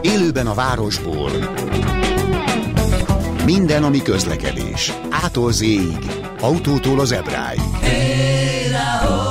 Élőben a városból. Minden, ami közlekedés. Ától z autótól az ebráig. Hey,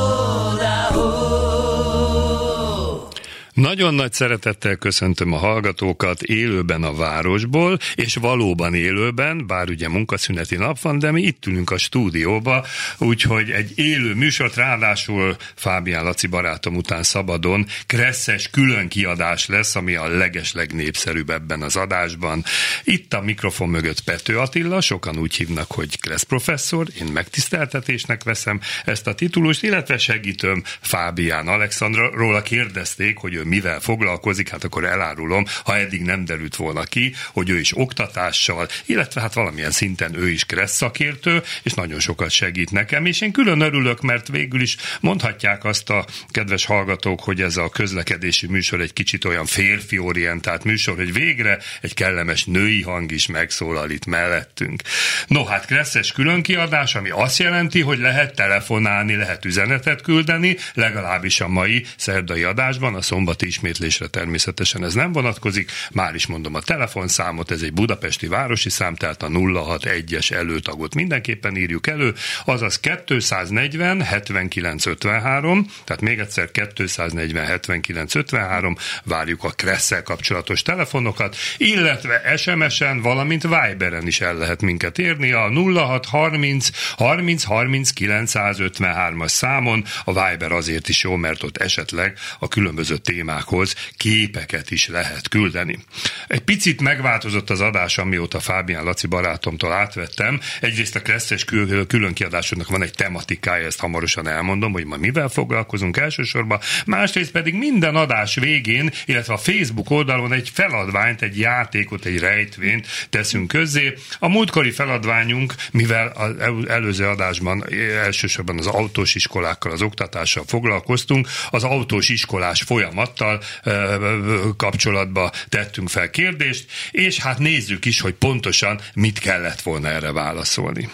Nagyon nagy szeretettel köszöntöm a hallgatókat élőben a városból, és valóban élőben, bár ugye munkaszüneti nap van, de mi itt ülünk a stúdióba, úgyhogy egy élő műsort, ráadásul Fábián Laci barátom után szabadon kresszes külön kiadás lesz, ami a leges legnépszerűbb ebben az adásban. Itt a mikrofon mögött Pető Attila, sokan úgy hívnak, hogy Kressz professzor, én megtiszteltetésnek veszem ezt a titulust, illetve segítöm Fábián Alexandra, róla kérdezték, hogy ő mivel foglalkozik, hát akkor elárulom, ha eddig nem derült volna ki, hogy ő is oktatással, illetve hát valamilyen szinten ő is kressz szakértő, és nagyon sokat segít nekem, és én külön örülök, mert végül is mondhatják azt a kedves hallgatók, hogy ez a közlekedési műsor egy kicsit olyan férfi-orientált műsor, hogy végre egy kellemes női hang is megszólal itt mellettünk. No, hát kresszes különkiadás, ami azt jelenti, hogy lehet telefonálni, lehet üzenetet küldeni, legalábbis a mai szerdai adásban, a szombati ismétlésre természetesen ez nem vonatkozik. Már is mondom a telefonszámot, ez egy budapesti városi szám, tehát a 061-es előtagot mindenképpen írjuk elő, azaz 240 79 53, tehát még egyszer 240 79 53, várjuk a Kresszel kapcsolatos telefonokat, illetve SMS-en, valamint Viberen is el lehet minket érni a 0630 30 30 953-as számon, a Viber azért is jó, mert ott esetleg a különböző témák témákhoz képeket is lehet küldeni. Egy picit megváltozott az adás, amióta Fábián Laci barátomtól átvettem. Egyrészt a Kresszes kül- különkiadásodnak van egy tematikája, ezt hamarosan elmondom, hogy ma mivel foglalkozunk elsősorban. Másrészt pedig minden adás végén, illetve a Facebook oldalon egy feladványt, egy játékot, egy rejtvényt teszünk közzé. A múltkori feladványunk, mivel az előző adásban elsősorban az autós iskolákkal, az oktatással foglalkoztunk, az autós iskolás folyamattal, adattal kapcsolatba tettünk fel kérdést, és hát nézzük is, hogy pontosan mit kellett volna erre válaszolni.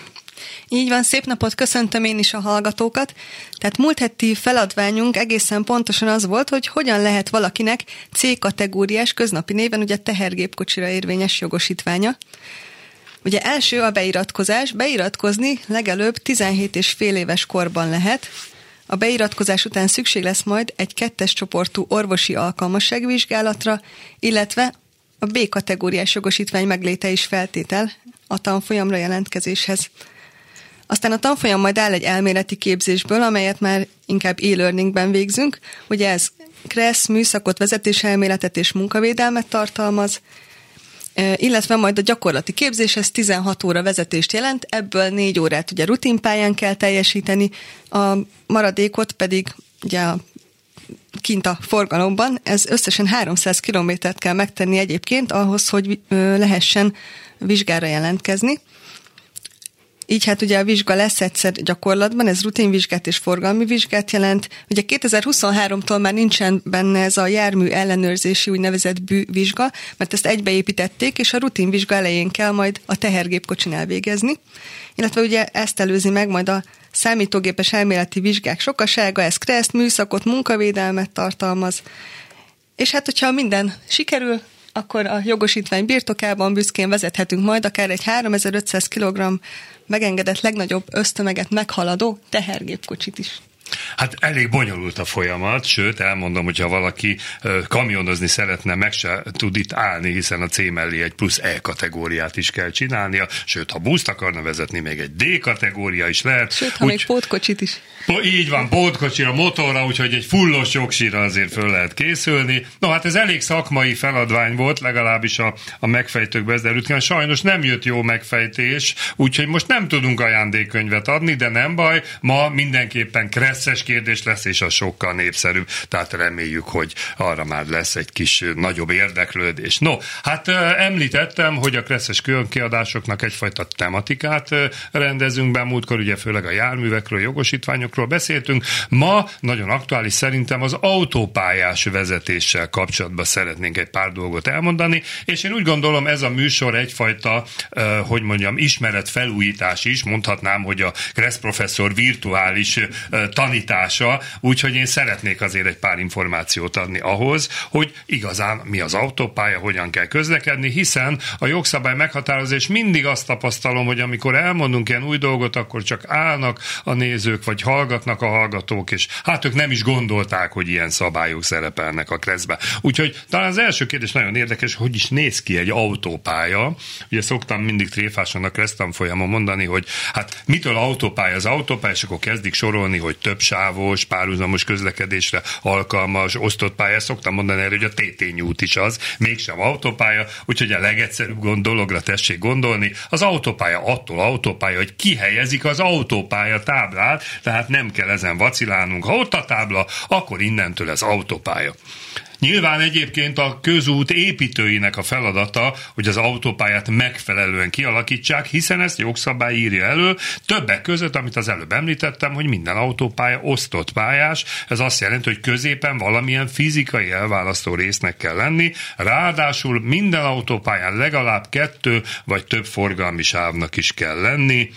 Így van, szép napot köszöntöm én is a hallgatókat. Tehát múlt heti feladványunk egészen pontosan az volt, hogy hogyan lehet valakinek C-kategóriás köznapi néven ugye tehergépkocsira érvényes jogosítványa. Ugye első a beiratkozás, beiratkozni legelőbb 17 és fél éves korban lehet, a beiratkozás után szükség lesz majd egy kettes csoportú orvosi alkalmasságvizsgálatra, illetve a B kategóriás jogosítvány megléte is feltétel a tanfolyamra jelentkezéshez. Aztán a tanfolyam majd áll egy elméleti képzésből, amelyet már inkább e-learningben végzünk. Ugye ez KRESZ, műszakot, vezetéselméletet és munkavédelmet tartalmaz, illetve majd a gyakorlati képzés, ez 16 óra vezetést jelent, ebből 4 órát ugye rutinpályán kell teljesíteni, a maradékot pedig ugye a kint a forgalomban, ez összesen 300 kilométert kell megtenni egyébként ahhoz, hogy lehessen vizsgára jelentkezni. Így hát ugye a vizsga lesz egyszer gyakorlatban, ez rutinvizsgát és forgalmi vizsgát jelent. Ugye 2023-tól már nincsen benne ez a jármű ellenőrzési úgynevezett vizsga, mert ezt egybeépítették, és a rutinvizsga elején kell majd a tehergépkocsin elvégezni. Illetve ugye ezt előzi meg majd a számítógépes elméleti vizsgák sokasága, ez kreszt, műszakot, munkavédelmet tartalmaz. És hát, hogyha minden sikerül, akkor a jogosítvány birtokában büszkén vezethetünk majd akár egy 3500 kg megengedett legnagyobb ösztömeget meghaladó tehergépkocsit is. Hát elég bonyolult a folyamat, sőt elmondom, hogyha valaki kamionozni szeretne, meg se tud itt állni, hiszen a C mellé egy plusz E kategóriát is kell csinálnia, sőt, ha buszt akarna vezetni, még egy D kategória is lehet. Sőt, ha úgy, még pótkocsit is. Így van, pótkocsira, motorra, úgyhogy egy fullos jogsira azért föl lehet készülni. No hát ez elég szakmai feladvány volt, legalábbis a, a megfejtőkbe ez derült Sajnos nem jött jó megfejtés, úgyhogy most nem tudunk ajándékkönyvet adni, de nem baj, ma mindenképpen kresszes kérdés lesz, és az sokkal népszerűbb, tehát reméljük, hogy arra már lesz egy kis nagyobb érdeklődés. No, hát említettem, hogy a kresszes kiadásoknak egyfajta tematikát rendezünk be, múltkor ugye főleg a járművekről, jogosítványok autókról beszéltünk. Ma nagyon aktuális szerintem az autópályás vezetéssel kapcsolatban szeretnénk egy pár dolgot elmondani, és én úgy gondolom ez a műsor egyfajta, hogy mondjam, ismeret felújítás is, mondhatnám, hogy a Kressz professzor virtuális hatása, úgyhogy én szeretnék azért egy pár információt adni ahhoz, hogy igazán mi az autópálya, hogyan kell közlekedni, hiszen a jogszabály meghatározás mindig azt tapasztalom, hogy amikor elmondunk ilyen új dolgot, akkor csak állnak a nézők, vagy hallgatnak a hallgatók, és hát ők nem is gondolták, hogy ilyen szabályok szerepelnek a kreszbe. Úgyhogy talán az első kérdés nagyon érdekes, hogy is néz ki egy autópálya. Ugye szoktam mindig tréfásan a kresztam folyamon mondani, hogy hát mitől autópálya az autópálya, és akkor kezdik sorolni, hogy több sávos, párhuzamos közlekedésre alkalmas, osztott pálya. Szoktam mondani erre, hogy a TT út is az, mégsem autópálya, úgyhogy a legegyszerűbb dologra tessék gondolni. Az autópálya attól autópálya, hogy kihelyezik az autópálya táblát, tehát nem kell ezen vacilálnunk. Ha ott a tábla, akkor innentől ez autópálya. Nyilván egyébként a közút építőinek a feladata, hogy az autópályát megfelelően kialakítsák, hiszen ezt jogszabály írja elő. Többek között, amit az előbb említettem, hogy minden autópálya osztott pályás. Ez azt jelenti, hogy középen valamilyen fizikai elválasztó résznek kell lenni. Ráadásul minden autópályán legalább kettő vagy több forgalmi sávnak is kell lenni.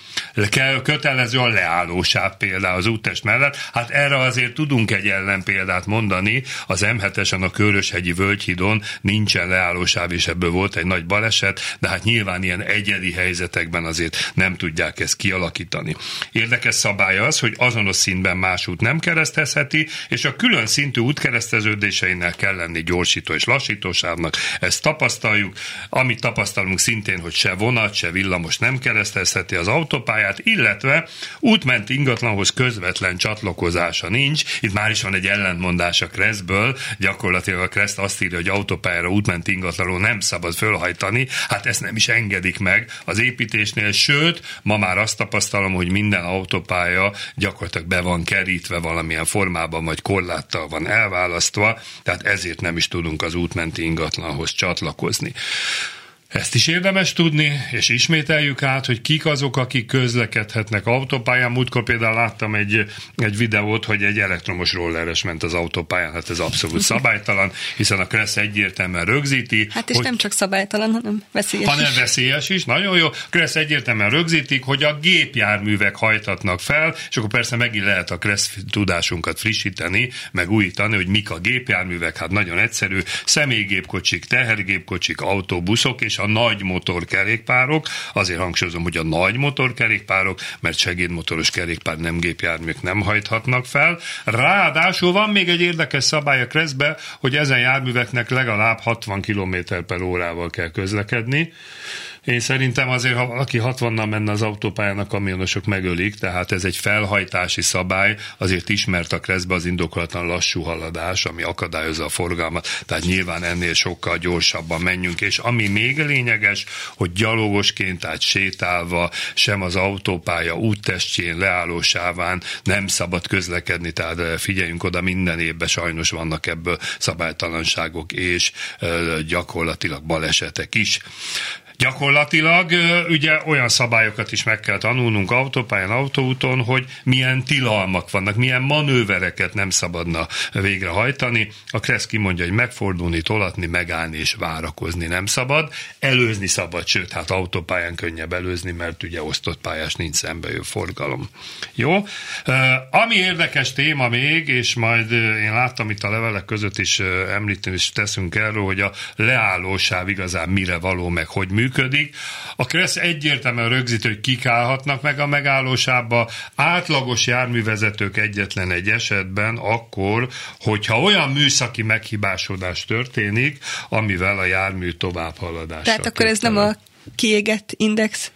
Kell, kötelező a leállósáv például az úttest mellett. Hát erre azért tudunk egy ellenpéldát mondani. Az M7-esen a Köröshegyi Völgyhidon nincsen leállósáv, és ebből volt egy nagy baleset, de hát nyilván ilyen egyedi helyzetekben azért nem tudják ezt kialakítani. Érdekes szabály az, hogy azonos színben más út nem keresztezheti, és a külön szintű útkereszteződéseinek kell lenni gyorsító és lassítósávnak. Ezt tapasztaljuk. Amit tapasztalunk szintén, hogy se vonat, se villamos nem keresztezheti az autópályát, illetve útment ingatlanhoz közvetlen csatlakozása nincs. Itt már is van egy ellentmondás a Kreszből, gyakorlatilag gyakorlatilag a Kreszt azt írja, hogy autópályára útment ingatlanról nem szabad fölhajtani, hát ezt nem is engedik meg az építésnél, sőt, ma már azt tapasztalom, hogy minden autópálya gyakorlatilag be van kerítve valamilyen formában, vagy korláttal van elválasztva, tehát ezért nem is tudunk az útmenti ingatlanhoz csatlakozni. Ezt is érdemes tudni, és ismételjük át, hogy kik azok, akik közlekedhetnek autópályán. Múltkor például láttam egy, egy videót, hogy egy elektromos rolleres ment az autópályán, hát ez abszolút szabálytalan, hiszen a Kressz egyértelműen rögzíti. Hát és hogy, nem csak szabálytalan, hanem veszélyes hanem is. veszélyes is, nagyon jó. Kressz egyértelműen rögzítik, hogy a gépjárművek hajtatnak fel, és akkor persze megint lehet a Kressz tudásunkat frissíteni, meg újítani, hogy mik a gépjárművek, hát nagyon egyszerű, személygépkocsik, tehergépkocsik, autóbuszok, és a nagy motorkerékpárok, azért hangsúlyozom, hogy a nagy motorkerékpárok, mert segédmotoros kerékpár nem gépjárműk nem hajthatnak fel. Ráadásul van még egy érdekes szabály a Kreszbe, hogy ezen járműveknek legalább 60 km per órával kell közlekedni, én szerintem azért, ha valaki 60-nal menne az autópályán, a kamionosok megölik, tehát ez egy felhajtási szabály, azért ismert a kreszbe az indokolatlan lassú haladás, ami akadályozza a forgalmat, tehát nyilván ennél sokkal gyorsabban menjünk, és ami még lényeges, hogy gyalogosként, tehát sétálva, sem az autópálya úttestjén, leállósáván nem szabad közlekedni, tehát figyeljünk oda, minden évben sajnos vannak ebből szabálytalanságok és gyakorlatilag balesetek is. Gyakorlatilag ugye olyan szabályokat is meg kell tanulnunk autópályán, autóúton, hogy milyen tilalmak vannak, milyen manővereket nem szabadna végrehajtani. A Kressz kimondja, hogy megfordulni, tolatni, megállni és várakozni nem szabad. Előzni szabad, sőt, hát autópályán könnyebb előzni, mert ugye osztott pályás nincs szembejövő forgalom. Jó? Ami érdekes téma még, és majd én láttam itt a levelek között is említeni, és teszünk erről, hogy a leállósáv igazán mire való, meg hogy működik működik. A Kressz egyértelműen rögzít, hogy kik állhatnak meg a megállósába. Átlagos járművezetők egyetlen egy esetben akkor, hogyha olyan műszaki meghibásodás történik, amivel a jármű tovább haladása. Tehát akkor ez nem a kiégett index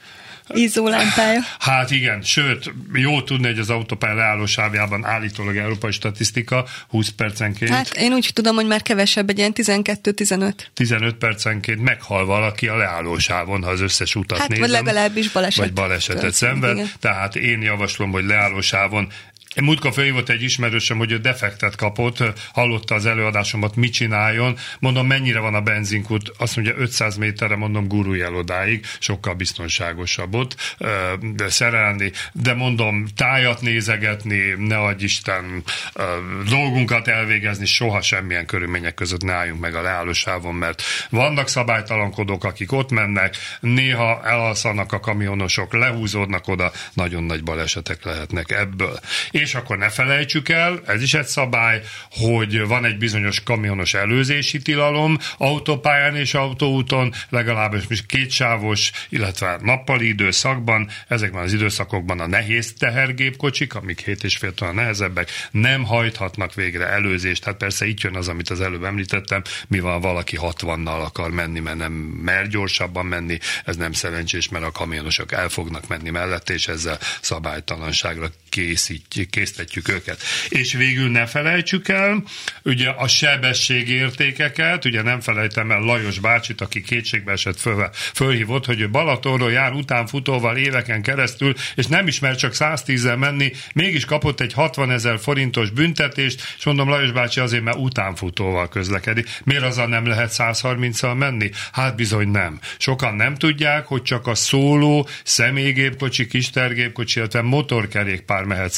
izzólámpája. Hát igen, sőt, jó tudni, hogy az autópálya leálló sávjában állítólag európai statisztika 20 percenként. Hát én úgy tudom, hogy már kevesebb, egy ilyen 12-15. 15 percenként meghal valaki a leálló sávon, ha az összes utat hát, nézem. vagy legalábbis baleset. Vagy balesetet szenved. Tehát én javaslom, hogy leálló sávon én múltkor felhívott egy ismerősöm, hogy ő defektet kapott, hallotta az előadásomat, mit csináljon. Mondom, mennyire van a benzinkút? Azt mondja, 500 méterre, mondom, gurulj el odáig, sokkal biztonságosabb ott de szerelni, de mondom, tájat nézegetni, ne adj Isten, dolgunkat elvégezni, soha semmilyen körülmények között ne álljunk meg a leállósávon, mert vannak szabálytalankodók, akik ott mennek, néha elalszanak a kamionosok, lehúzódnak oda, nagyon nagy balesetek lehetnek ebből. És akkor ne felejtsük el, ez is egy szabály, hogy van egy bizonyos kamionos előzési tilalom autópályán és autóúton, legalábbis kétsávos, illetve nappali időszakban, ezekben az időszakokban a nehéz tehergépkocsik, amik 7,5 tonn nehezebbek, nem hajthatnak végre előzést. Tehát persze itt jön az, amit az előbb említettem, mi van valaki 60-nal akar menni, mert nem mer gyorsabban menni, ez nem szerencsés, mert a kamionosok el fognak menni mellette, és ezzel szabálytalanságra készítjük, késztetjük őket. És végül ne felejtsük el, ugye a sebességértékeket, ugye nem felejtem el Lajos bácsit, aki kétségbe esett föl, fölhívott, hogy ő Balatonról jár utánfutóval éveken keresztül, és nem ismer csak 110-el menni, mégis kapott egy 60 ezer forintos büntetést, és mondom, Lajos bácsi azért, mert utánfutóval közlekedik. Miért azzal nem lehet 130-al menni? Hát bizony nem. Sokan nem tudják, hogy csak a szóló személygépkocsi, kistergépkocsi, illetve motorkerékpár mehet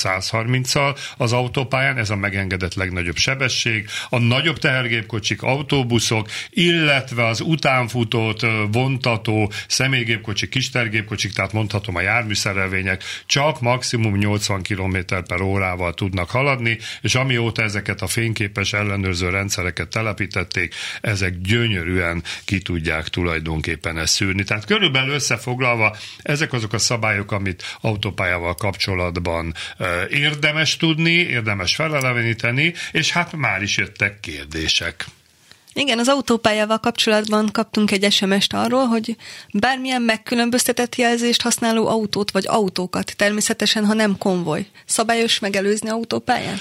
130-al az autópályán, ez a megengedett legnagyobb sebesség. A nagyobb tehergépkocsik, autóbuszok, illetve az utánfutót vontató személygépkocsi, kistergépkocsik, tehát mondhatom a járműszerelvények csak maximum 80 km per órával tudnak haladni, és amióta ezeket a fényképes ellenőrző rendszereket telepítették, ezek gyönyörűen ki tudják tulajdonképpen ezt szűrni. Tehát körülbelül összefoglalva, ezek azok a szabályok, amit autópályával kapcsolatban érdemes tudni, érdemes feleleveníteni, és hát már is jöttek kérdések. Igen, az autópályával kapcsolatban kaptunk egy SMS-t arról, hogy bármilyen megkülönböztetett jelzést használó autót vagy autókat, természetesen, ha nem konvoj, szabályos megelőzni autópályán?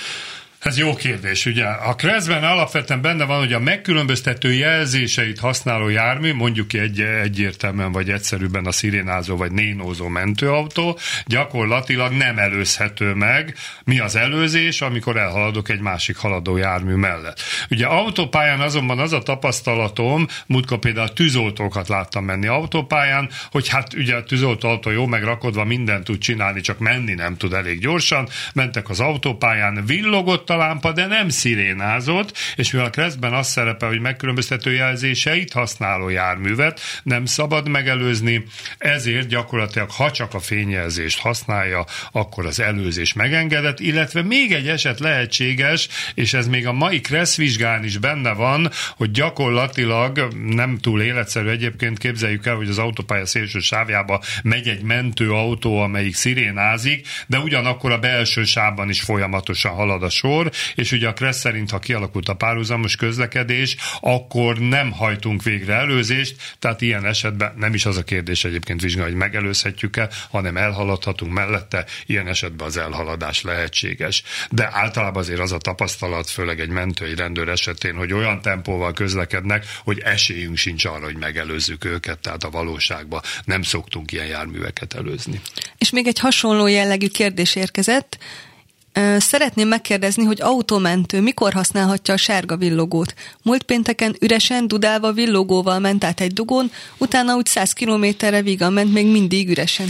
Ez jó kérdés, ugye. A Kreszben alapvetően benne van, hogy a megkülönböztető jelzéseit használó jármű, mondjuk ki egy, egyértelműen vagy egyszerűbben a szirénázó vagy nénózó mentőautó, gyakorlatilag nem előzhető meg. Mi az előzés, amikor elhaladok egy másik haladó jármű mellett. Ugye autópályán azonban az a tapasztalatom, múltkor például tűzoltókat láttam menni autópályán, hogy hát ugye a tűzoltóautó jó megrakodva mindent tud csinálni, csak menni nem tud elég gyorsan. Mentek az autópályán, villogott a lámpa, de nem szirénázott, és mivel a Kreszben az szerepel, hogy megkülönböztető jelzéseit használó járművet nem szabad megelőzni, ezért gyakorlatilag, ha csak a fényjelzést használja, akkor az előzés megengedett, illetve még egy eset lehetséges, és ez még a mai Kressz vizsgán is benne van, hogy gyakorlatilag nem túl életszerű egyébként képzeljük el, hogy az autópálya szélső sávjába megy egy mentőautó, amelyik szirénázik, de ugyanakkor a belső sávban is folyamatosan halad a sor, sor, és ugye a Kressz szerint, ha kialakult a párhuzamos közlekedés, akkor nem hajtunk végre előzést, tehát ilyen esetben nem is az a kérdés egyébként vizsgálni, hogy megelőzhetjük-e, hanem elhaladhatunk mellette, ilyen esetben az elhaladás lehetséges. De általában azért az a tapasztalat, főleg egy mentői rendőr esetén, hogy olyan tempóval közlekednek, hogy esélyünk sincs arra, hogy megelőzzük őket, tehát a valóságban nem szoktunk ilyen járműveket előzni. És még egy hasonló jellegű kérdés érkezett. Szeretném megkérdezni, hogy autómentő mikor használhatja a sárga villogót. Múlt pénteken üresen, dudálva villogóval ment át egy dugón, utána úgy 100 kilométerre vígan ment még mindig üresen.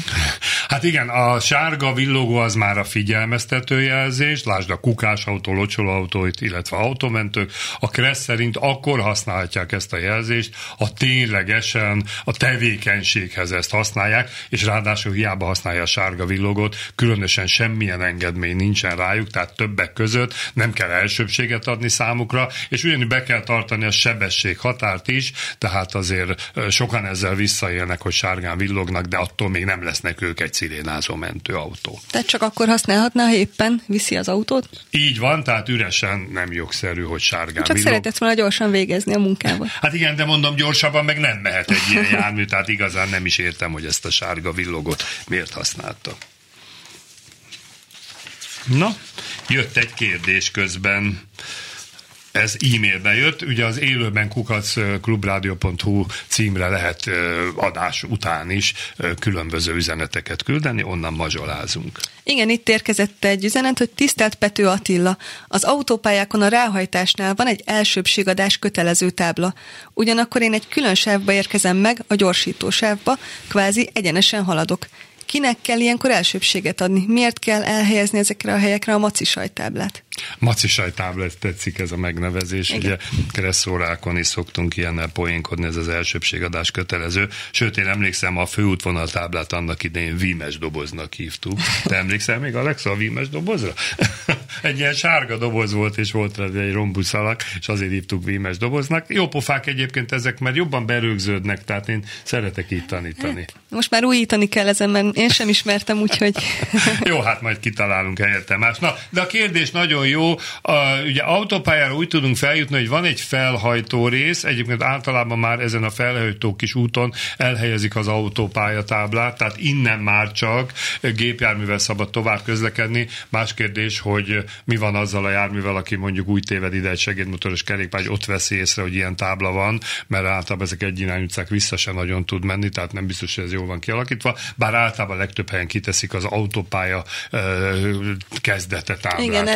Hát igen, a sárga villogó az már a figyelmeztető jelzés, lásd a kukás autó, locsolóautóit, illetve autómentők. A Kressz szerint akkor használhatják ezt a jelzést, a ténylegesen a tevékenységhez ezt használják, és ráadásul hiába használja a sárga villogót, különösen semmilyen engedmény nincsen nincsen rájuk, tehát többek között nem kell elsőbséget adni számukra, és ugyanúgy be kell tartani a sebesség határt is, tehát azért sokan ezzel visszaélnek, hogy sárgán villognak, de attól még nem lesznek ők egy szirénázó mentőautó. Tehát csak akkor használhatná, ha éppen viszi az autót? Így van, tehát üresen nem jogszerű, hogy sárgán Csak villog. szeretett volna gyorsan végezni a munkával. Hát igen, de mondom, gyorsabban meg nem mehet egy ilyen jármű, tehát igazán nem is értem, hogy ezt a sárga villogot miért használta. Na, jött egy kérdés közben. Ez e-mailben jött, ugye az élőben kukac klubradio.hu címre lehet adás után is különböző üzeneteket küldeni, onnan mazsolázunk. Igen, itt érkezett egy üzenet, hogy tisztelt Pető Attila, az autópályákon a ráhajtásnál van egy elsőbségadás kötelező tábla. Ugyanakkor én egy külön sávba érkezem meg, a gyorsító sávba, kvázi egyenesen haladok. Kinek kell ilyenkor elsőbséget adni? Miért kell elhelyezni ezekre a helyekre a maci sajtáblát? Macisaj táblát tetszik ez a megnevezés. Igen. Ugye kresszórákon is szoktunk ilyennel poénkodni, ez az elsőbségadás kötelező. Sőt, én emlékszem, a főútvonal táblát annak idején vímes doboznak hívtuk. Te emlékszel még, Alexa, a vímes dobozra? egy ilyen sárga doboz volt, és volt rá egy rombuszalak, és azért hívtuk vímes doboznak. Jó pofák egyébként ezek, mert jobban berögződnek, tehát én szeretek így tanítani. Hát, most már újítani kell ezen, mert én sem ismertem, úgyhogy... jó, hát majd kitalálunk helyette más. Na, de a kérdés nagyon jó. A, ugye autópályára úgy tudunk feljutni, hogy van egy felhajtó rész, egyébként általában már ezen a felhajtó kis úton elhelyezik az autópályatáblát, tehát innen már csak gépjárművel szabad tovább közlekedni. Más kérdés, hogy mi van azzal a járművel, aki mondjuk úgy téved ide egy segédmotoros kerékpár, hogy ott veszi észre, hogy ilyen tábla van, mert általában ezek egyirányú utcák vissza sem nagyon tud menni, tehát nem biztos, hogy ez jól van kialakítva, bár általában legtöbb helyen kiteszik az autópálya kezdete táblát. Igen,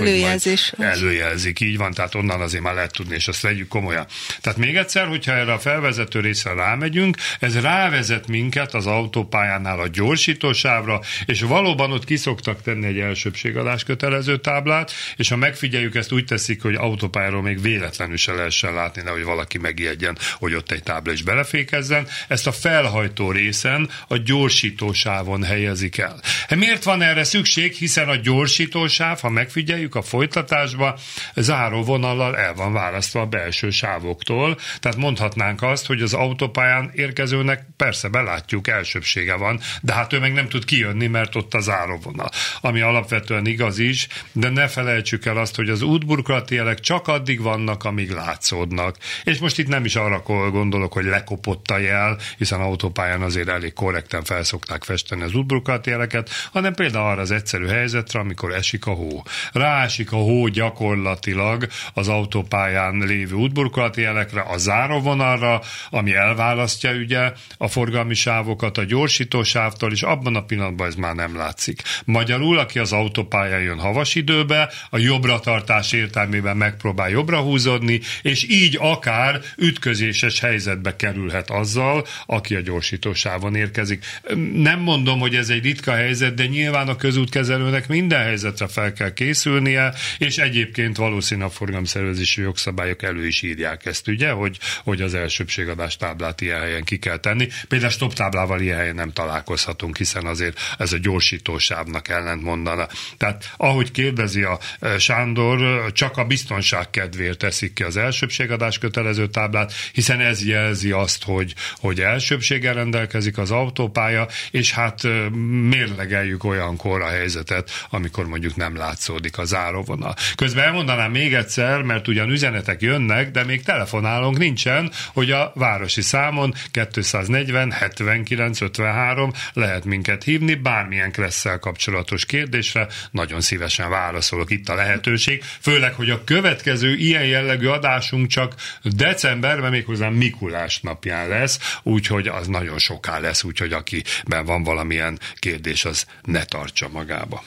előjelzés. Előjelzik, így van, tehát onnan azért már lehet tudni, és azt vegyük komolyan. Tehát még egyszer, hogyha erre a felvezető részre rámegyünk, ez rávezet minket az autópályánál a gyorsítósávra, és valóban ott kiszoktak tenni egy elsőbségadás kötelező táblát, és ha megfigyeljük, ezt úgy teszik, hogy autópályáról még véletlenül se lehessen látni, nehogy valaki megijedjen, hogy ott egy tábla is belefékezzen. Ezt a felhajtó részen a gyorsítósávon helyezik el. Hát miért van erre szükség? Hiszen a gyorsítósáv, ha megfigyeljük a folytatásba, záróvonallal el van választva a belső sávoktól. Tehát mondhatnánk azt, hogy az autópályán érkezőnek persze belátjuk, elsőbsége van, de hát ő meg nem tud kijönni, mert ott a záróvonal. Ami alapvetően igaz is, de ne felejtsük el azt, hogy az útburkolati jelek csak addig vannak, amíg látszódnak. És most itt nem is arra gondolok, hogy lekopott a jel, hiszen autópályán azért elég korrekten felszokták festeni az útburkolati jeleket, hanem például arra az egyszerű helyzetre, amikor esik a hó. Ráesik a hó gyakorlatilag az autópályán lévő útburkolati jelekre, a záróvonalra, ami elválasztja ugye a forgalmi sávokat a gyorsítósávtól, és abban a pillanatban ez már nem látszik. Magyarul, aki az autópályán jön havas időbe, a jobbra tartás értelmében megpróbál jobbra húzódni, és így akár ütközéses helyzetbe kerülhet azzal, aki a gyorsítósávon érkezik. Nem mondom, hogy ez egy ritka helyzet, de nyilván a közútkezelőnek minden helyzetre fel kell készülnie, és egyébként valószínűleg a forgalomszervezési jogszabályok elő is írják ezt, ugye, hogy, hogy az elsőbségadás táblát ilyen helyen ki kell tenni. Például stop táblával ilyen helyen nem találkozhatunk, hiszen azért ez a gyorsítósávnak ellent mondana. Tehát ahogy kérdezi a e, Sándor, csak a biztonság kedvéért teszik ki az elsőbségadás kötelező táblát, hiszen ez jelzi azt, hogy, hogy elsőbséggel rendelkezik az autópálya, és hát e, mérlegeljük olyankor a helyzetet, amikor mondjuk nem látszódik a záróvonal. Közben elmondanám még egyszer, mert ugyan üzenetek jönnek, de még telefonálunk nincsen, hogy a városi számon 240 79 53 lehet minket hívni, bármilyen kresszel kapcsolatos kérdésre, nagyon szívesen válaszolok itt a lehetőség, főleg, hogy a következő ilyen jellegű adásunk csak decemberben, méghozzá Mikulás napján lesz, úgyhogy az nagyon soká lesz, úgyhogy akiben van valamilyen kérdés, az ne tartsa magába.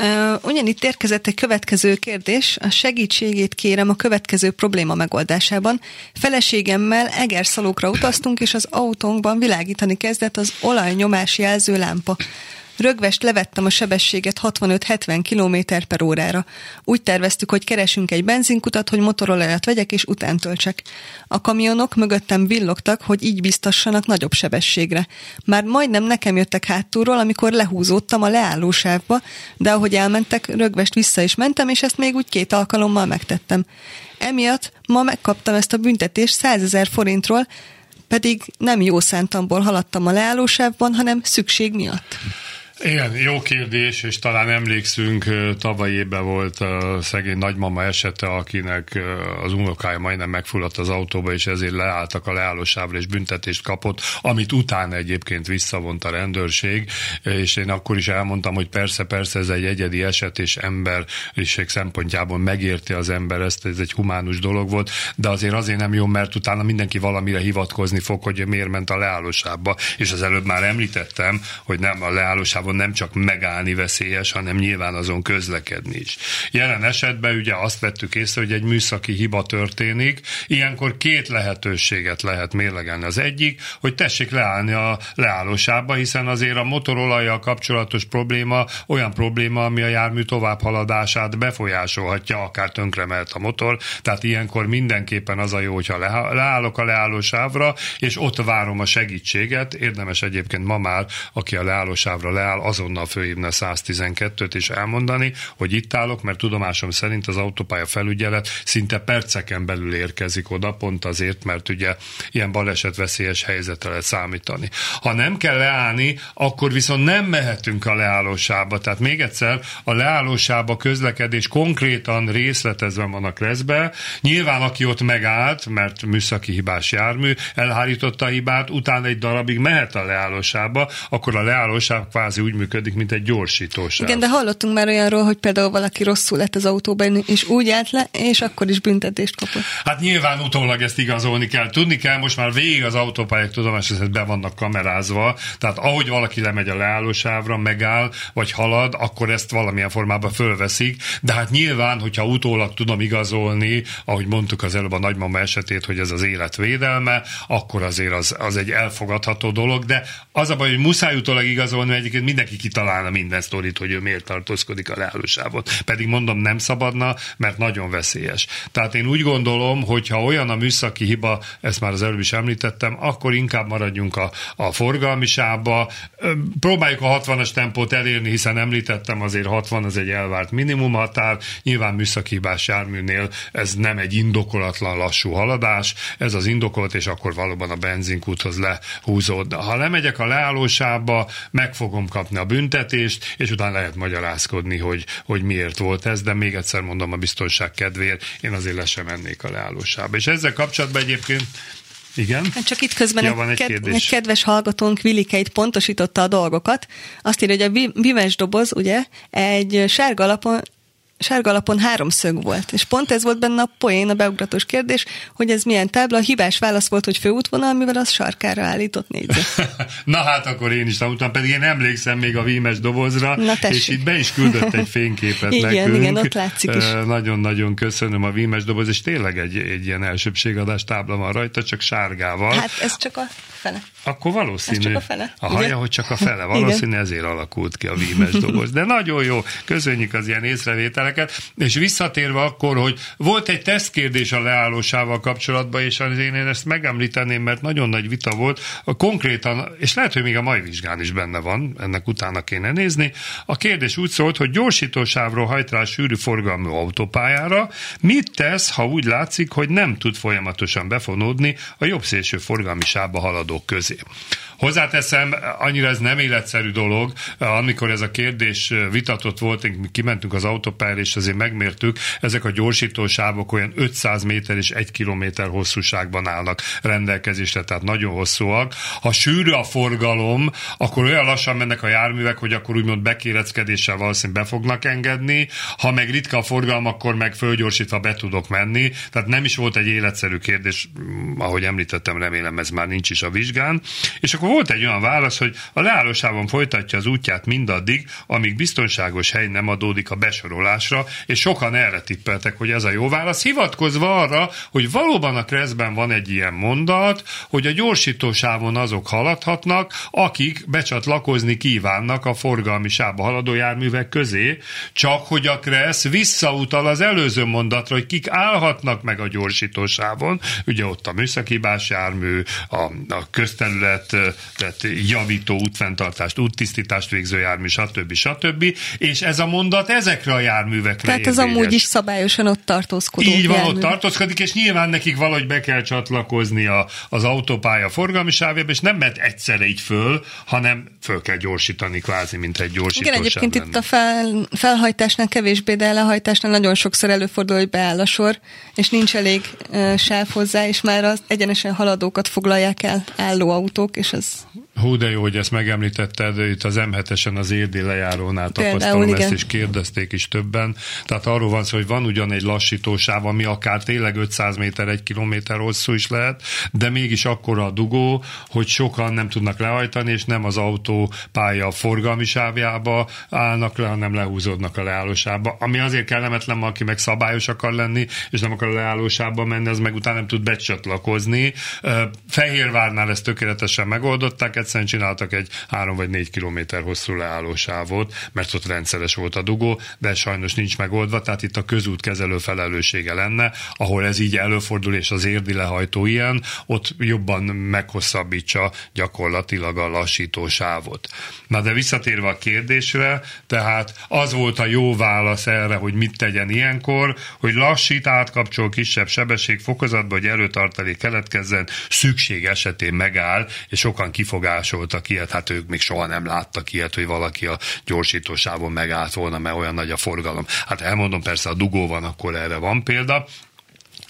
Uh, ugyanitt érkezett egy következő kérdés. A segítségét kérem a következő probléma megoldásában. Feleségemmel Egerszalókra utaztunk, és az autónkban világítani kezdett az olajnyomás jelző lámpa. Rögvest levettem a sebességet 65-70 km per órára. Úgy terveztük, hogy keresünk egy benzinkutat, hogy motorolajat vegyek és utántöltsek. A kamionok mögöttem villogtak, hogy így biztassanak nagyobb sebességre. Már majdnem nekem jöttek hátulról, amikor lehúzódtam a leállósávba, de ahogy elmentek, rögvest vissza is mentem, és ezt még úgy két alkalommal megtettem. Emiatt ma megkaptam ezt a büntetést 100 ezer forintról, pedig nem jó szántamból haladtam a leállósávban, hanem szükség miatt. Igen, jó kérdés, és talán emlékszünk, tavaly évben volt a szegény nagymama esete, akinek az unokája majdnem megfulladt az autóba, és ezért leálltak a leállósávra, és büntetést kapott, amit utána egyébként visszavont a rendőrség, és én akkor is elmondtam, hogy persze, persze ez egy egyedi eset, és emberiség szempontjából megérti az ember ezt, ez egy humánus dolog volt, de azért azért nem jó, mert utána mindenki valamire hivatkozni fog, hogy miért ment a leállósávba, és az előbb már említettem, hogy nem a leállósávban sávon nem csak megállni veszélyes, hanem nyilván azon közlekedni is. Jelen esetben ugye azt vettük észre, hogy egy műszaki hiba történik, ilyenkor két lehetőséget lehet mérlegelni. Az egyik, hogy tessék leállni a leállósába, hiszen azért a motorolajjal kapcsolatos probléma olyan probléma, ami a jármű továbbhaladását befolyásolhatja, akár tönkremelt a motor, tehát ilyenkor mindenképpen az a jó, hogyha leállok a leállósávra, és ott várom a segítséget. Érdemes egyébként ma már, aki a leállósávra leáll, azonnal főhívni a 112-t és elmondani, hogy itt állok, mert tudomásom szerint az autópálya felügyelet szinte perceken belül érkezik oda, pont azért, mert ugye ilyen balesetveszélyes helyzetre lehet számítani. Ha nem kell leállni, akkor viszont nem mehetünk a leállósába. Tehát még egyszer, a leállósába közlekedés konkrétan részletezve van a kreszbe. Nyilván, aki ott megállt, mert műszaki hibás jármű, elhárította a hibát, utána egy darabig mehet a leállósába, akkor a leállósáv kvázi úgy működik, mint egy gyorsítósáv. Igen, de hallottunk már olyanról, hogy például valaki rosszul lett az autóban, és úgy állt le, és akkor is büntetést kapott. Hát nyilván utólag ezt igazolni kell. Tudni kell, most már végig az autópályák tudomás szerint be vannak kamerázva, tehát ahogy valaki lemegy a leállósávra, megáll, vagy halad, akkor ezt valamilyen formában fölveszik, de hát nyilván, hogyha utólag tudom igazolni, ahogy mondtuk az előbb a nagymama esetét, hogy ez az élet védelme, akkor azért az, az egy elfogadható dolog, de az a baj, hogy muszáj utólag igazolni, egyébként mindenki kitalálna minden sztorit, hogy ő miért tartózkodik a leállósávon. Pedig mondom, nem szabadna, mert nagyon veszélyes. Tehát én úgy gondolom, hogy ha olyan a műszaki hiba, ezt már az előbb is említettem, akkor inkább maradjunk a, a forgalmi sávba, próbáljuk a 60-as tempót elérni, hiszen említettem, azért 60 az egy elvárt minimum határ, nyilván műszaki hibás járműnél ez nem egy indokolatlan lassú haladás, ez az indokolt, és akkor valóban a benzinkúthoz lehúzódna. Ha lemegyek a leállósába, meg fogom kapni a büntetést, és utána lehet magyarázkodni, hogy, hogy miért volt ez, de még egyszer mondom a biztonság kedvéért, én azért le sem mennék a leállósába. És ezzel kapcsolatban egyébként igen. Hát csak itt közben ja, egy, ked- egy kedves hallgatónk Vilikeit pontosította a dolgokat. Azt írja, hogy a bimes doboz, ugye, egy sárga alapon sárga alapon háromszög volt, és pont ez volt benne a poén, a beugratós kérdés, hogy ez milyen tábla. A hibás válasz volt, hogy főútvonal, mivel az sarkára állított négyzet. Na hát akkor én is tanultam, pedig én emlékszem még a vímes dobozra, Na, és itt be is küldött egy fényképet igen, nekünk. Igen, ott látszik is. Nagyon-nagyon köszönöm a vímes doboz, és tényleg egy, egy ilyen elsőbségadás tábla van rajta, csak sárgával. Hát ez csak a fele. Akkor valószínű. Ez csak a fele. A haja, hogy csak a fele. Valószínű ezért alakult ki a vímes doboz. De nagyon jó, köszönjük az ilyen észrevételeket. És visszatérve akkor, hogy volt egy tesztkérdés a leállósával kapcsolatban, és én, én ezt megemlíteném, mert nagyon nagy vita volt. A konkrétan, és lehet, hogy még a mai vizsgán is benne van, ennek utána kéne nézni. A kérdés úgy szólt, hogy gyorsítósávról hajt rá sűrű forgalmú autópályára, mit tesz, ha úgy látszik, hogy nem tud folyamatosan befonódni a jobb szélső forgalmi sávba haladók közé. Hozzáteszem, annyira ez nem életszerű dolog, amikor ez a kérdés vitatott volt, kimentünk az autópályára, és azért megmértük, ezek a gyorsítósávok olyan 500 méter és 1 kilométer hosszúságban állnak rendelkezésre, tehát nagyon hosszúak. Ha sűrű a forgalom, akkor olyan lassan mennek a járművek, hogy akkor úgymond bekéreckedéssel valószínűleg be fognak engedni, ha meg ritka a forgalom, akkor meg fölgyorsítva be tudok menni. Tehát nem is volt egy életszerű kérdés, ahogy említettem, remélem ez már nincs is a vizsgán. És akkor volt egy olyan válasz, hogy a leállósávon folytatja az útját mindaddig, amíg biztonságos hely nem adódik a besorolásra, és sokan erre tippeltek, hogy ez a jó válasz, hivatkozva arra, hogy valóban a kreszben van egy ilyen mondat, hogy a gyorsítósávon azok haladhatnak, akik becsatlakozni kívánnak a forgalmi sávba haladó járművek közé, csak hogy a kressz visszautal az előző mondatra, hogy kik állhatnak meg a gyorsítósávon, ugye ott a műszakibás jármű, a, a tehát javító útfenntartást, úttisztítást végző jármű, stb. stb. És ez a mondat ezekre a járművekre Tehát ez amúgy is szabályosan ott tartózkodó. Így van, jármű. ott tartózkodik, és nyilván nekik valahogy be kell csatlakozni a, az autópálya forgalmi sávjába, és nem mehet egyszerre így föl, hanem föl kell gyorsítani kvázi, mint egy gyorsító Igen, egyébként itt a fel, felhajtásnál kevésbé, de lehajtásnál nagyon sokszor előfordul, hogy beáll a sor, és nincs elég uh, sáv hozzá, és már az egyenesen haladókat foglalják el álló autók, és ez Hú, de jó, hogy ezt megemlítetted, itt az M7-esen az érdi lejárónál tapasztalom Például, ezt, és kérdezték is többen. Tehát arról van szó, hogy van ugyan egy lassítósáv, ami akár tényleg 500 méter, egy kilométer hosszú is lehet, de mégis akkora a dugó, hogy sokan nem tudnak lehajtani, és nem az autópálya forgalmi sávjába állnak le, hanem lehúzódnak a leállósába. Ami azért kellemetlen, aki meg szabályos akar lenni, és nem akar a leállósába menni, az meg utána nem tud becsatlakozni. Fehérvárnál ezt tökéletesen megoldották, egyszerűen csináltak egy három vagy négy kilométer hosszú leállósávot, mert ott rendszeres volt a dugó, de sajnos nincs megoldva, tehát itt a közút kezelő felelőssége lenne, ahol ez így előfordul, és az érdi lehajtó ilyen, ott jobban meghosszabbítsa gyakorlatilag a lassító sávot. Na de visszatérve a kérdésre, tehát az volt a jó válasz erre, hogy mit tegyen ilyenkor, hogy lassít, átkapcsol kisebb sebességfokozatba, hogy előtartalék keletkezzen, szükség esetén megáll, és sokan kifogásoltak ilyet, hát ők még soha nem láttak ilyet, hogy valaki a gyorsítósávon megállt volna, mert olyan nagy a forgalom. Hát elmondom, persze a dugó van, akkor erre van példa,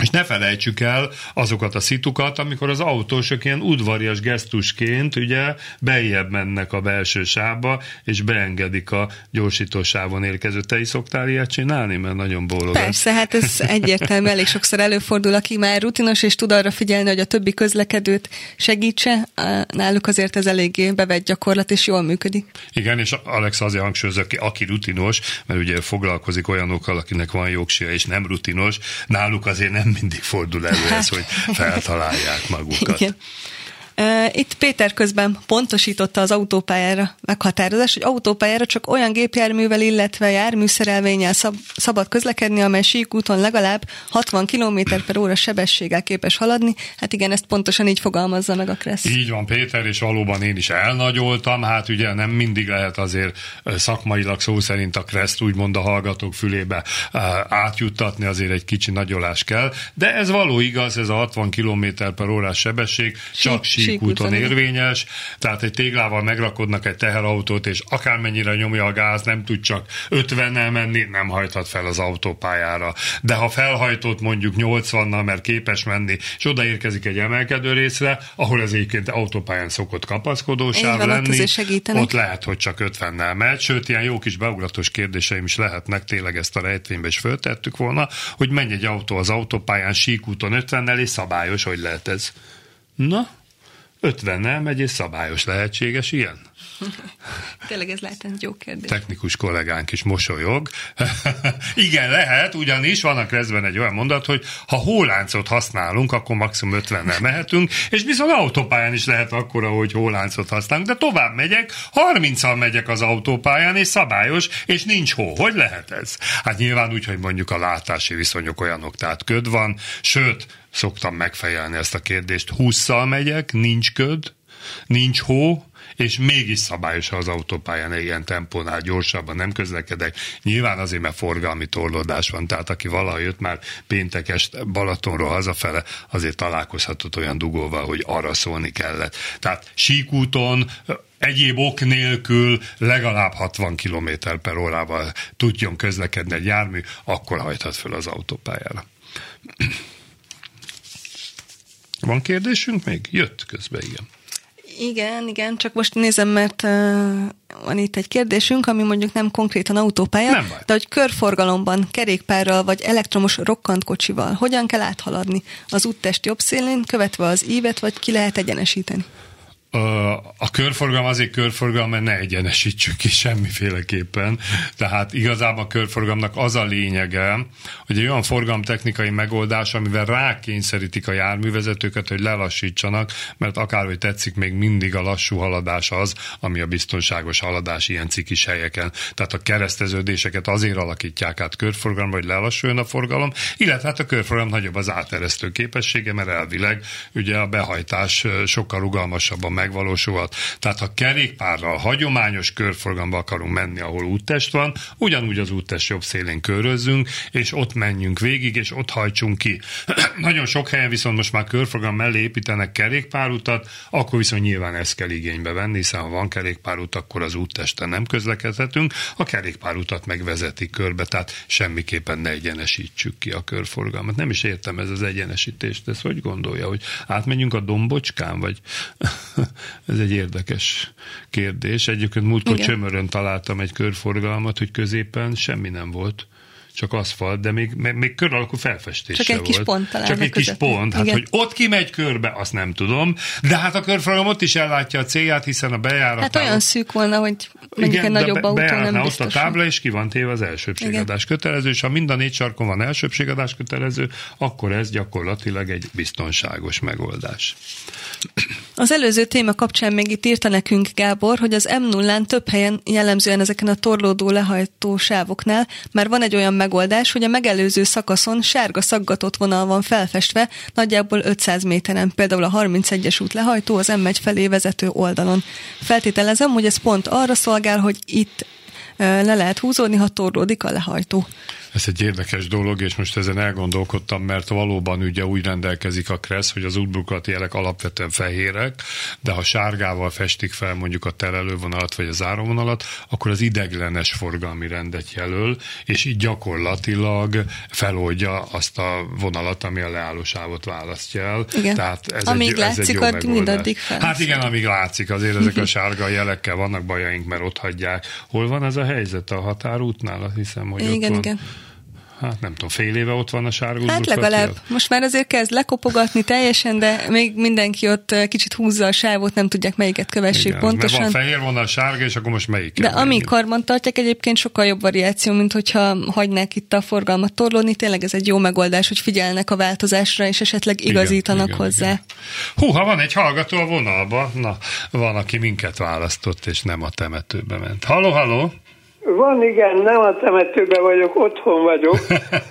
és ne felejtsük el azokat a szitukat, amikor az autósok ilyen udvarias gesztusként ugye bejjebb mennek a belső sávba, és beengedik a gyorsítósávon érkező. Te is szoktál ilyet csinálni, mert nagyon bólogat. Persze, hát ez egyértelmű, elég sokszor előfordul, aki már rutinos, és tud arra figyelni, hogy a többi közlekedőt segítse. Náluk azért ez eléggé bevett gyakorlat, és jól működik. Igen, és Alex azért hangsúlyozza, aki, aki rutinos, mert ugye foglalkozik olyanokkal, akinek van jogsia, és nem rutinos, náluk azért nem mindig fordul elő ez, hogy feltalálják magukat. Igen. Itt Péter közben pontosította az autópályára meghatározás, hogy autópályára csak olyan gépjárművel, illetve járműszerelvényel szab- szabad közlekedni, amely síkúton legalább 60 km per óra sebességgel képes haladni. Hát igen, ezt pontosan így fogalmazza meg a Kressz. Így van, Péter, és valóban én is elnagyoltam. Hát ugye nem mindig lehet azért szakmailag szó szerint a Kreszt úgymond a hallgatók fülébe átjuttatni, azért egy kicsi nagyolás kell. De ez való igaz, ez a 60 km per órás sebesség csak sí síkúton érvényes, tehát egy téglával megrakodnak egy teherautót, és akármennyire nyomja a gáz, nem tud csak 50-nel menni, nem hajthat fel az autópályára. De ha felhajtott mondjuk 80-nal, mert képes menni, és odaérkezik egy emelkedő részre, ahol ez egyébként autópályán szokott kapaszkodósáv lenni, ott, ott lehet, hogy csak 50-nel megy, sőt, ilyen jó kis beugratos kérdéseim is lehetnek, tényleg ezt a rejtvénybe is föltettük volna, hogy menj egy autó az autópályán síkúton 50-nel, és szabályos, hogy lehet ez. Na, 50-nel megy, és szabályos lehetséges ilyen? Tényleg ez lehet egy jó kérdés. Technikus kollégánk is mosolyog. Igen, lehet, ugyanis van a kezdben egy olyan mondat, hogy ha hóláncot használunk, akkor maximum 50-nel mehetünk, és viszont autópályán is lehet akkor, hogy hóláncot használunk, de tovább megyek, 30-al megyek az autópályán, és szabályos, és nincs hó. Hogy lehet ez? Hát nyilván úgy, hogy mondjuk a látási viszonyok olyanok, tehát köd van, sőt, szoktam megfejelni ezt a kérdést, 20-szal megyek, nincs köd, nincs hó, és mégis szabályos az autópályán ilyen tempónál gyorsabban nem közlekedek. Nyilván azért, mert forgalmi torlódás van, tehát aki valaha jött már péntek este Balatonról hazafele, azért találkozhatott olyan dugóval, hogy arra szólni kellett. Tehát síkúton, egyéb ok nélkül legalább 60 km per órával tudjon közlekedni egy jármű, akkor hajthat fel az autópályára. Van kérdésünk még? Jött közben, igen. Igen, igen, csak most nézem, mert uh, van itt egy kérdésünk, ami mondjuk nem konkrétan autópálya, nem de hogy körforgalomban, kerékpárral vagy elektromos rokkant kocsival hogyan kell áthaladni az úttest jobb szélén, követve az ívet, vagy ki lehet egyenesíteni? A körforgalom azért körforgalom, mert ne egyenesítsük ki semmiféleképpen. Tehát igazából a körforgalomnak az a lényege, hogy egy olyan forgalomtechnikai megoldás, amivel rákényszerítik a járművezetőket, hogy lelassítsanak, mert akárhogy tetszik, még mindig a lassú haladás az, ami a biztonságos haladás ilyen cikis helyeken. Tehát a kereszteződéseket azért alakítják át körforgalomba, hogy lelassuljon a forgalom, illetve hát a körforgalom nagyobb az áteresztő képessége, mert elvileg ugye a behajtás sokkal rugalmasabban megvalósulhat. Tehát ha kerékpárral hagyományos körforgamba akarunk menni, ahol úttest van, ugyanúgy az úttest jobb szélén körözzünk, és ott menjünk végig, és ott hajtsunk ki. Nagyon sok helyen viszont most már körforgalom mellé építenek kerékpárutat, akkor viszont nyilván ezt kell igénybe venni, hiszen ha van kerékpárút, akkor az úttesten nem közlekedhetünk, a kerékpárutat megvezeti körbe, tehát semmiképpen ne egyenesítsük ki a körforgalmat. Nem is értem ez az egyenesítést, ez hogy gondolja, hogy átmenjünk a dombocskán, vagy ez egy érdekes kérdés. Egyébként múltkor Igen. csömörön találtam egy körforgalmat, hogy középen semmi nem volt csak aszfalt, de még, még kör alakú felfestés Csak egy volt. kis pont talán Csak egy kis pont. Hát, Igen. hogy ott kimegy körbe, azt nem tudom. De hát a körforgalom ott is ellátja a célját, hiszen a bejárat. Hát olyan szűk volna, hogy mondjuk egy nagyobb autó nem biztos. ott a tábla, és ki van téve az elsőbségadás Igen. kötelező, és ha mind a négy sarkon van elsőbségadás kötelező, akkor ez gyakorlatilag egy biztonságos megoldás. Az előző téma kapcsán még itt írta nekünk Gábor, hogy az m 0 több helyen jellemzően ezeken a torlódó lehajtó sávoknál már van egy olyan megoldás, hogy a megelőző szakaszon sárga szaggatott vonal van felfestve, nagyjából 500 méteren, például a 31-es út lehajtó az M1 felé vezető oldalon. Feltételezem, hogy ez pont arra szolgál, hogy itt le lehet húzódni, ha torlódik a lehajtó. Ez egy érdekes dolog, és most ezen elgondolkodtam, mert valóban ugye úgy rendelkezik a KRESZ, hogy az útburkolati jelek alapvetően fehérek, de ha sárgával festik fel mondjuk a terelővonalat vagy a záróvonalat, akkor az ideglenes forgalmi rendet jelöl, és így gyakorlatilag feloldja azt a vonalat, ami a leállósávot választja el. Igen. Tehát ez amíg egy, látszik, ez egy jó addig mindaddig fel. Hát igen, amíg látszik, azért ezek a sárga jelekkel vannak bajaink, mert ott hagyják. Hol van ez a helyzet a határútnál? Azt hiszem, hogy igen, ott van. Igen hát nem tudom, fél éve ott van a sárga Hát legalább. Most már azért kezd lekopogatni teljesen, de még mindenki ott kicsit húzza a sávot, nem tudják melyiket kövessék Igen, pontosan. Mert van fehér vonal, sárga, és akkor most melyik? De amíg karban tartják, egyébként sokkal jobb variáció, mint hogyha hagynák itt a forgalmat torlódni. Tényleg ez egy jó megoldás, hogy figyelnek a változásra, és esetleg igazítanak igen, hozzá. Igen, igen. Hú, ha van egy hallgató a vonalba, na, van, aki minket választott, és nem a temetőbe ment. Halló, halló! Van, igen, nem a temetőben vagyok, otthon vagyok.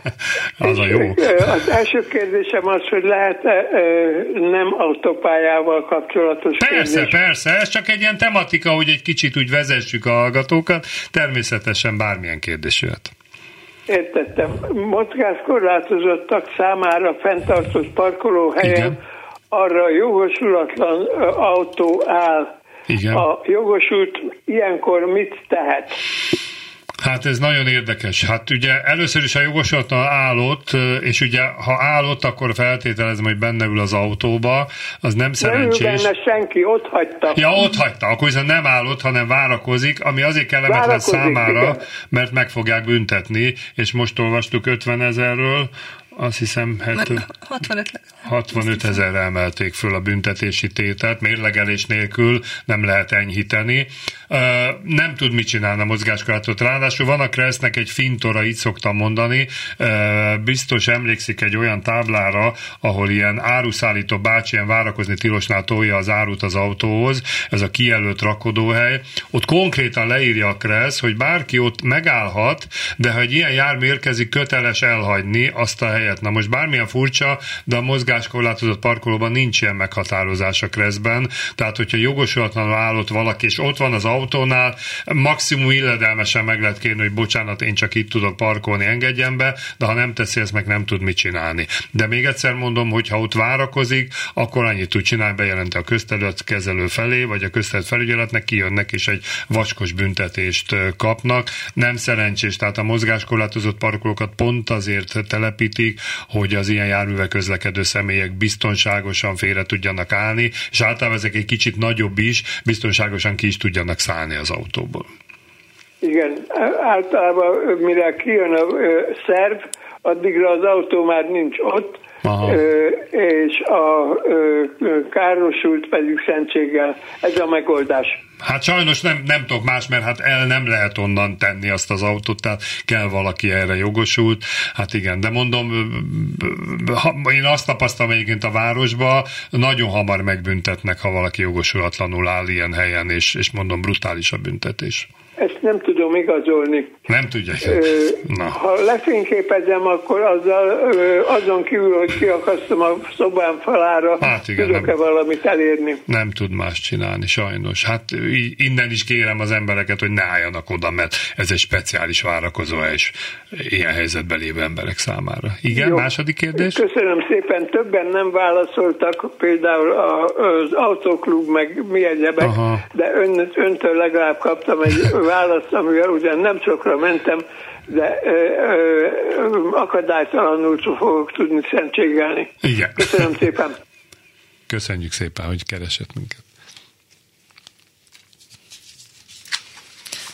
az a jó. Az első kérdésem az, hogy lehet-e nem autópályával kapcsolatos Persze, kérdés? persze, ez csak egy ilyen tematika, hogy egy kicsit úgy vezessük a hallgatókat, természetesen bármilyen kérdés jöhet. Értettem. Mozgáskorlátozottak számára fenntartott parkolóhelyen igen. arra jogosulatlan autó áll, igen. A jogosult ilyenkor mit tehet? Hát ez nagyon érdekes. Hát ugye először is a jogosulatlan állott, és ugye ha állott, akkor feltételezem, hogy benne ül az autóba, az nem szerencsés. Nem benne senki, ott hagyta. Ja, ott hagyta, akkor viszont nem állott, hanem várakozik, ami azért kellemetlen várakozik, számára, igen. mert meg fogják büntetni, és most olvastuk 50 ezerről, azt hiszem 65, 65 ezerre emelték föl a büntetési tételt, mérlegelés nélkül nem lehet enyhíteni. Nem tud mit csinálni a mozgáskorlátot. Ráadásul van a Kresznek egy fintora, így szoktam mondani, biztos emlékszik egy olyan táblára, ahol ilyen áruszállító bácsi ilyen várakozni tilosnál tolja az árut az autóhoz, ez a kijelölt rakodóhely. Ott konkrétan leírja a Kresz, hogy bárki ott megállhat, de ha egy ilyen jármű érkezik, köteles elhagyni azt a helyet helyet. Na most bármilyen furcsa, de a mozgáskorlátozott parkolóban nincs ilyen meghatározás a kreszben, tehát hogyha jogosulatlanul állott valaki, és ott van az autónál, maximum illedelmesen meg lehet kérni, hogy bocsánat, én csak itt tudok parkolni, engedjen be, de ha nem teszi, ezt meg nem tud mit csinálni. De még egyszer mondom, hogy ha ott várakozik, akkor annyit tud csinálni, bejelenti a közterület kezelő felé, vagy a közterület felügyeletnek kijönnek, és egy vacskos büntetést kapnak. Nem szerencsés, tehát a mozgáskorlátozott parkolókat pont azért telepítik, hogy az ilyen járművek közlekedő személyek biztonságosan félre tudjanak állni, és általában ezek egy kicsit nagyobb is, biztonságosan ki is tudjanak szállni az autóból. Igen, általában mire kijön a szerv, addigra az autó már nincs ott, Aha. és a károsult pedig szentséggel. Ez a megoldás. Hát sajnos nem, nem tudok más, mert hát el nem lehet onnan tenni azt az autót, tehát kell valaki erre jogosult. Hát igen, de mondom, én azt tapasztalom egyébként a városba, nagyon hamar megbüntetnek, ha valaki jogosulatlanul áll ilyen helyen, és, és mondom, brutális a büntetés. Ezt nem tudom igazolni. Nem tudja. Na. Ha lefényképezem, akkor azzal, azon kívül, hogy kiakasztom a szobám falára, hát igen, tudok-e nem, valamit elérni? Nem tud más csinálni, sajnos. Hát innen is kérem az embereket, hogy ne álljanak oda, mert ez egy speciális várakozó és ilyen helyzetben lévő emberek számára. Igen, Jó. második kérdés? Köszönöm szépen. Többen nem válaszoltak, például az autóklub, meg mi egyebek, Aha. de ön, öntől legalább kaptam egy választ, amivel ugyan nem sokra mentem, de ö, ö, akadálytalanul fogok tudni szentségelni. Igen. Köszönöm szépen. Köszönjük szépen, hogy keresett minket.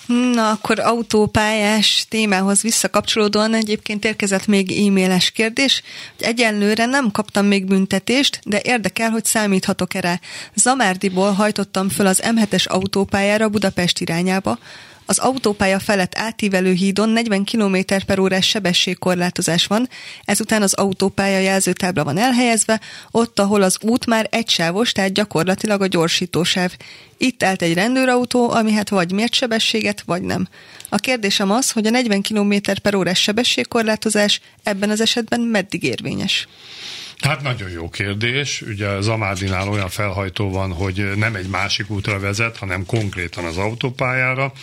Na, akkor autópályás témához visszakapcsolódóan egyébként érkezett még e-mailes kérdés, hogy egyenlőre nem kaptam még büntetést, de érdekel, hogy számíthatok erre. Zamárdiból hajtottam föl az M7-es autópályára Budapest irányába, az autópálya felett átívelő hídon 40 km per órás sebességkorlátozás van, ezután az autópálya jelzőtábla van elhelyezve, ott, ahol az út már egysávos, tehát gyakorlatilag a gyorsítósáv. Itt állt egy rendőrautó, ami hát vagy mért sebességet, vagy nem. A kérdésem az, hogy a 40 km per órás sebességkorlátozás ebben az esetben meddig érvényes? Hát nagyon jó kérdés. Ugye Zamádinál olyan felhajtó van, hogy nem egy másik útra vezet, hanem konkrétan az autópályára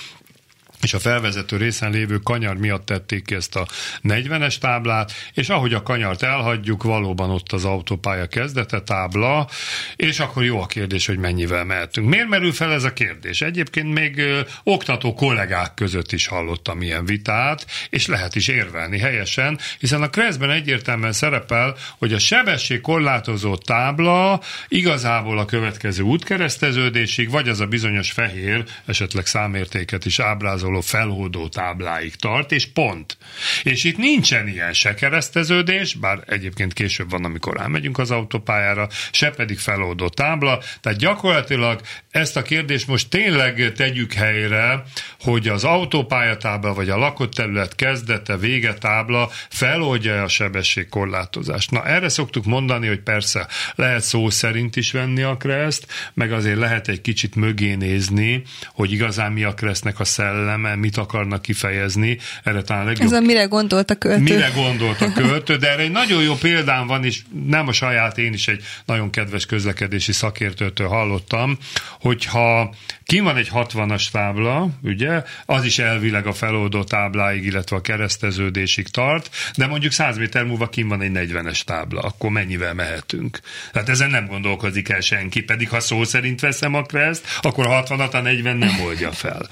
és a felvezető részen lévő kanyar miatt tették ki ezt a 40-es táblát, és ahogy a kanyart elhagyjuk, valóban ott az autópálya kezdete tábla, és akkor jó a kérdés, hogy mennyivel mehetünk. Miért merül fel ez a kérdés? Egyébként még ö, oktató kollégák között is hallottam ilyen vitát, és lehet is érvelni helyesen, hiszen a Kreszben egyértelműen szerepel, hogy a sebesség korlátozó tábla igazából a következő útkereszteződésig, vagy az a bizonyos fehér, esetleg számértéket is ábrázol szóló feloldó tábláig tart, és pont. És itt nincsen ilyen se kereszteződés, bár egyébként később van, amikor elmegyünk az autópályára, se pedig feloldó tábla, tehát gyakorlatilag ezt a kérdést most tényleg tegyük helyre, hogy az autópályatábla vagy a lakott terület kezdete, vége tábla feloldja a sebességkorlátozást. Na erre szoktuk mondani, hogy persze lehet szó szerint is venni a kreszt, meg azért lehet egy kicsit mögé nézni, hogy igazán mi a kresznek a szelleme, mit akarnak kifejezni. Erre talán legjobb... Ez a mire gondolt a költő. Mire gondolt a költő, de erre egy nagyon jó példám van, és nem a saját, én is egy nagyon kedves közlekedési szakértőtől hallottam, hogyha ki van egy 60-as tábla, ugye, az is elvileg a feloldó tábláig, illetve a kereszteződésig tart, de mondjuk 100 méter múlva kim van egy 40-es tábla, akkor mennyivel mehetünk? Tehát ezen nem gondolkozik el senki, pedig ha szó szerint veszem a kereszt, akkor a 60-at a 40 nem oldja fel.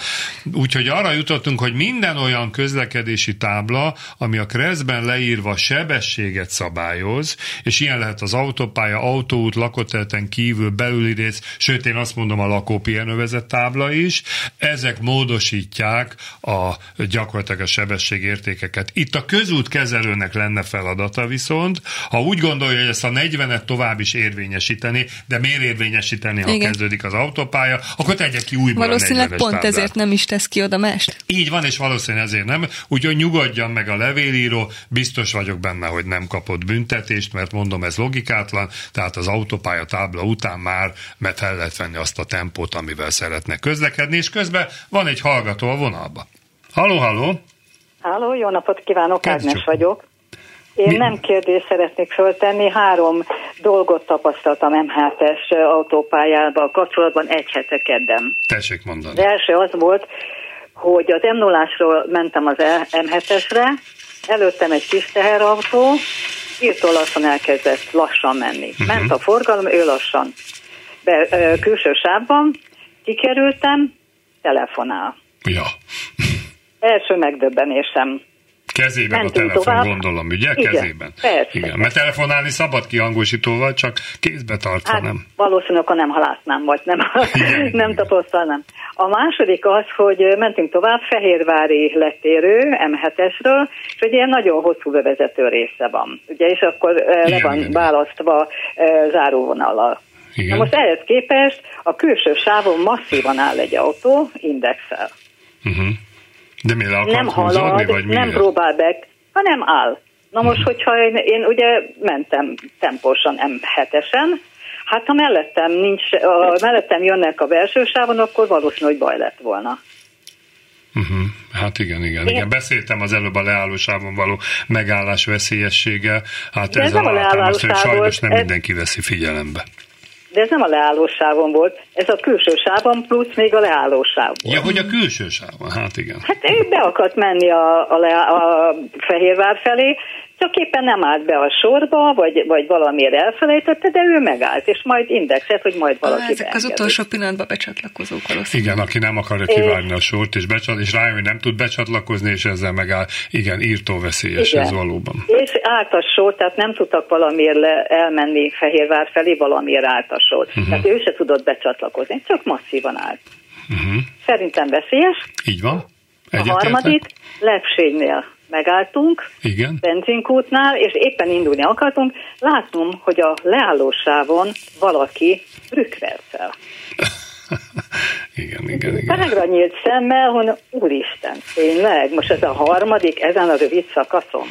Úgyhogy arra jutottunk, hogy minden olyan közlekedési tábla, ami a keresztben leírva sebességet szabályoz, és ilyen lehet az autópálya, autóút, lakóterületen kívül, belüli rész, sőt én azt mondom a lakópihenővezet tábla is, ezek módosítják a gyakorlatilag a sebességértékeket. Itt a közút kezelőnek lenne feladata viszont, ha úgy gondolja, hogy ezt a 40-et tovább is érvényesíteni, de miért érvényesíteni, ha Igen. kezdődik az autópálya, akkor tegye ki újból Valószínűleg pont táblát. ezért nem is tesz ki oda mást. Így van, és valószínűleg ezért nem. Úgyhogy nyugodjan meg a levélíró, biztos vagyok benne, hogy nem kapott büntetést, mert mondom, ez logikátlan, tehát az autópálya tábla után már mert el lehet venni azt a tempót, amivel szeret szeretne közlekedni, és közben van egy hallgató a vonalba. Halló, halló! Halló, jó napot kívánok, Kezdjük. Ágnes vagyok. Én Mi? nem kérdést szeretnék föltenni, három dolgot tapasztaltam M7-es autópályával kapcsolatban egy hete kedden. Tessék mondani. Az első az volt, hogy az m 0 mentem az M7-esre, előttem egy kis teherautó, írtó lassan elkezdett lassan menni. Uh-huh. Ment a forgalom, ő lassan. Be, ö, külső sávban, Kikerültem, telefonál. Ja. Első megdöbbenésem. Kezében Mentünk a telefon, tovább. gondolom, ugye? Igen, Kezében. Persze. Igen, mert telefonálni szabad kihangosítóval, csak kézbe tartva, hát, nem? Valószínűleg, ha nem halásznám, vagy nem, igen, nem tapasztalnám. A második az, hogy mentünk tovább, Fehérvári letérő M7-esről, és egy ilyen nagyon hosszú bevezető része van. Ugye, és akkor igen, le van választva záróvonallal. Igen. Na most ehhez képest a külső sávon masszívan áll egy autó, indexel. Uh-huh. De mi le Nem halad, vagy nem próbál be, hanem áll. Na most, uh-huh. hogyha én, én ugye mentem tempósan M7-esen, hát ha mellettem, nincs, a, mellettem jönnek a belső sávon, akkor valószínűleg baj lett volna. Uh-huh. Hát igen, igen, igen. Beszéltem az előbb a leállósávon való megállás veszélyessége. Hát ez, ez a, a hogy sajnos nem ez... mindenki veszi figyelembe de ez nem a leállósávon volt, ez a külső sávon plusz még a leállósáv volt. Ja, hogy a külső sávon, hát igen. Hát ő be akart menni a, a, le, a Fehérvár felé, csak éppen nem állt be a sorba, vagy, vagy valamiért elfelejtette, de ő megállt, és majd indexet, hogy majd valaki Ezek az utolsó pillanatban becsatlakozók valószínűleg. Igen, aki nem akarja kivárni a sort, és, becsat, és rájön, hogy nem tud becsatlakozni, és ezzel megáll. Igen, írtó veszélyes Igen. ez valóban. És állt a sor, tehát nem tudtak valamiért le, elmenni Fehérvár felé, valamiért állt a sor. Uh-huh. Tehát ő se tudott becsatlakozni, csak masszívan állt. Uh-huh. Szerintem veszélyes. Így van. A harmadik, lepségnél megálltunk, Igen. benzinkútnál, és éppen indulni akartunk, látom, hogy a leállósávon valaki rükvel fel. igen, igen, igen. Tágra nyílt szemmel, hogy úristen, tényleg, most ez a harmadik ezen a rövid szakaszon.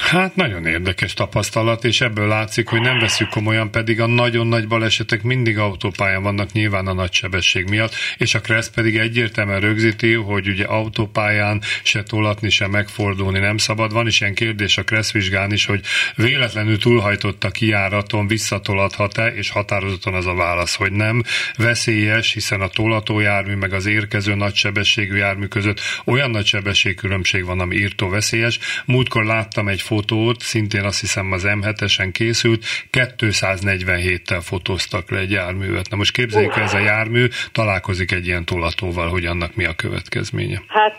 Hát nagyon érdekes tapasztalat, és ebből látszik, hogy nem veszük komolyan, pedig a nagyon nagy balesetek mindig autópályán vannak nyilván a nagy sebesség miatt, és a Kressz pedig egyértelműen rögzíti, hogy ugye autópályán se tolatni, se megfordulni nem szabad. Van is ilyen kérdés a Kressz vizsgán is, hogy véletlenül túlhajtott a kiáraton, visszatolathat-e, és határozottan az a válasz, hogy nem. Veszélyes, hiszen a tolatójármű meg az érkező nagysebességű jármű között olyan nagy sebességkülönbség van, ami írtó veszélyes. Múltkor láttam egy fotót, szintén azt hiszem az M7-esen készült, 247-tel fotóztak le egy járművet. Na most képzeljük, hogy ez a jármű találkozik egy ilyen tolatóval, hogy annak mi a következménye. Hát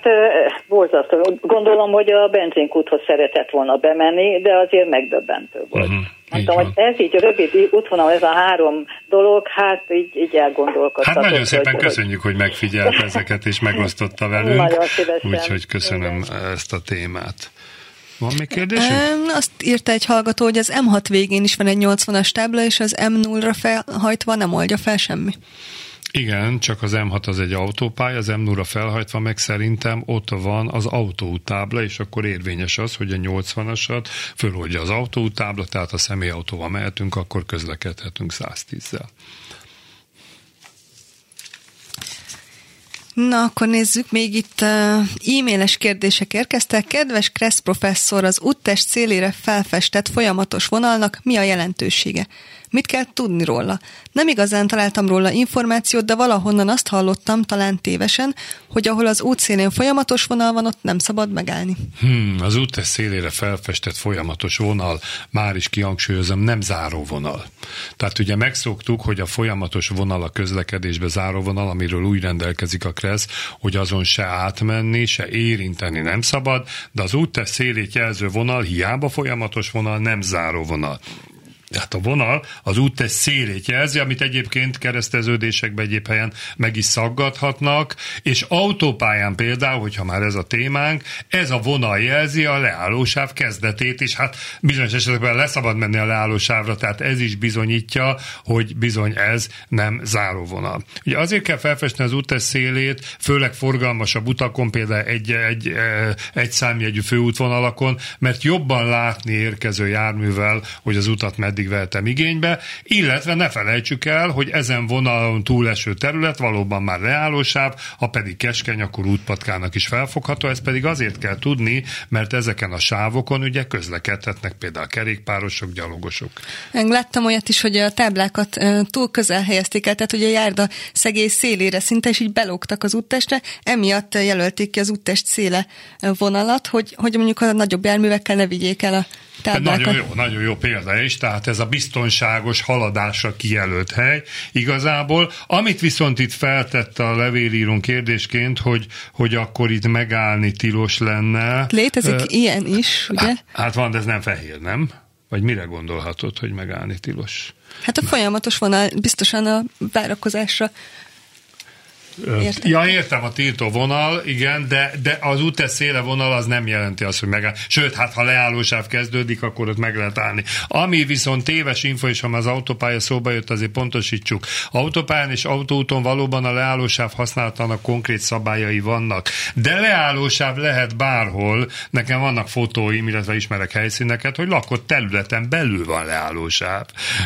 borzasztó. Gondolom, hogy a benzinkúthoz szeretett volna bemenni, de azért megdöbbentő volt. Uh-huh. Mondtam, hogy ez így rövid útvonal, ez a három dolog, hát így, így elgondolkodtatok. Hát nagyon szépen hogy, köszönjük, hogy megfigyelt ezeket és megosztotta velünk. Nagyon szívesen. Úgyhogy köszönöm Igen. ezt a témát. Van még kérdés? Azt írta egy hallgató, hogy az M6 végén is van egy 80-as tábla, és az M0-ra felhajtva nem oldja fel semmi. Igen, csak az M6 az egy autópálya, az M0-ra felhajtva meg szerintem ott van az autótábla, és akkor érvényes az, hogy a 80-asat föloldja az autótábla, tehát a személyautóval mehetünk, akkor közlekedhetünk 110-zel. Na, akkor nézzük, még itt uh, e-mailes kérdések érkeztek. Kedves Kressz professzor, az úttest célére felfestett folyamatos vonalnak mi a jelentősége? Mit kell tudni róla? Nem igazán találtam róla információt, de valahonnan azt hallottam, talán tévesen, hogy ahol az út szélén folyamatos vonal van, ott nem szabad megállni. Hmm, az út szélére felfestett folyamatos vonal, már is kihangsúlyozom, nem záró vonal. Tehát ugye megszoktuk, hogy a folyamatos vonal a közlekedésbe záró vonal, amiről úgy rendelkezik a KRESZ, hogy azon se átmenni, se érinteni nem szabad, de az út szélét jelző vonal hiába folyamatos vonal, nem záró vonal. Tehát a vonal az úttest szélét jelzi, amit egyébként kereszteződésekben egyéb helyen meg is szaggathatnak, és autópályán például, hogyha már ez a témánk, ez a vonal jelzi a leállósáv kezdetét, és hát bizonyos esetekben leszabad menni a leállósávra, tehát ez is bizonyítja, hogy bizony ez nem záróvonal. Ugye azért kell felfestni az úttest szélét, főleg forgalmasabb utakon, például egy, egy, egy, egy számjegyű főútvonalakon, mert jobban látni érkező járművel, hogy az utat meddig eddig vettem igénybe, illetve ne felejtsük el, hogy ezen vonalon túleső terület valóban már leállósáv, ha pedig keskeny, akkor útpatkának is felfogható, ez pedig azért kell tudni, mert ezeken a sávokon ugye közlekedhetnek például kerékpárosok, gyalogosok. Láttam olyat is, hogy a táblákat túl közel helyezték el, tehát hogy a járda szegély szélére szinte, és így belógtak az úttestre, emiatt jelölték ki az úttest széle vonalat, hogy, hogy mondjuk a nagyobb járművekkel ne vigyék el a táblákat. Nagyon jó, nagyon jó példa is, tehát ez a biztonságos haladásra kijelölt hely igazából. Amit viszont itt feltette a levélírón kérdésként, hogy, hogy akkor itt megállni tilos lenne. Létezik uh, ilyen is, ugye? Hát, hát van, de ez nem fehér, nem? Vagy mire gondolhatod, hogy megállni tilos? Hát a folyamatos vonal biztosan a várakozásra Értem. Ja, értem a tiltó vonal, igen, de, de az útes széle vonal az nem jelenti azt, hogy megáll. Sőt, hát ha leállósáv kezdődik, akkor ott meg lehet állni. Ami viszont téves info, és ha az autópálya szóba jött, azért pontosítsuk. Autópályán és autóúton valóban a leállósáv használatának konkrét szabályai vannak. De leállósáv lehet bárhol. Nekem vannak fotóim, illetve ismerek helyszíneket, hogy lakott területen belül van leállósáv.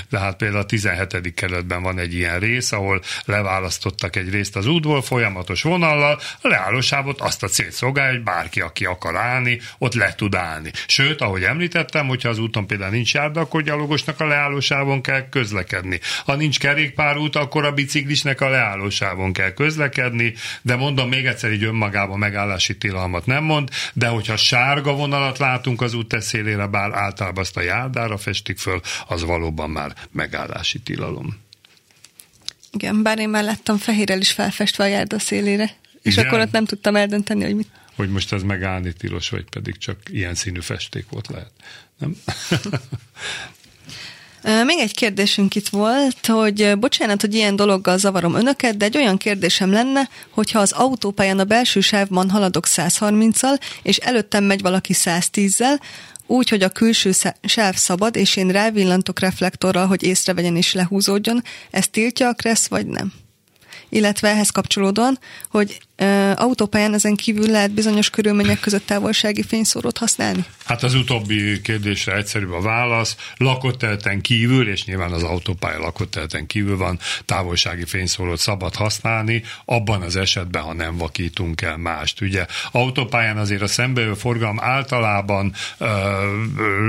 Tehát például a 17. keretben van egy ilyen rész, ahol leválasztottak egy részt az út útból folyamatos vonallal, a leállósávot azt a célt szolgálja, hogy bárki, aki akar állni, ott le tud állni. Sőt, ahogy említettem, hogyha az úton például nincs járda, akkor gyalogosnak a leállósávon kell közlekedni. Ha nincs kerékpárút, akkor a biciklisnek a leállósávon kell közlekedni, de mondom még egyszer, így önmagában megállási tilalmat nem mond, de hogyha sárga vonalat látunk az út szélére, bár általában azt a járdára festik föl, az valóban már megállási tilalom. Igen, bár én már láttam fehérrel is felfestve a járda szélére. És Igen. akkor ott nem tudtam eldönteni, hogy mit. Hogy most ez megállni tilos, vagy pedig csak ilyen színű festék volt lehet. Nem? Még egy kérdésünk itt volt, hogy bocsánat, hogy ilyen dologgal zavarom önöket, de egy olyan kérdésem lenne, hogyha az autópályán a belső sávban haladok 130-al, és előttem megy valaki 110-zel, úgy, hogy a külső sáv szabad, és én rávillantok reflektorral, hogy észrevegyen és lehúzódjon, ez tiltja a kressz, vagy nem? illetve ehhez kapcsolódóan, hogy autópályán ezen kívül lehet bizonyos körülmények között távolsági fényszórót használni? Hát az utóbbi kérdésre egyszerűbb a válasz. Lakottelten kívül, és nyilván az autópálya lakottelten kívül van, távolsági fényszórót szabad használni, abban az esetben, ha nem vakítunk el mást. Ugye autópályán azért a szembejövő forgalom általában ö,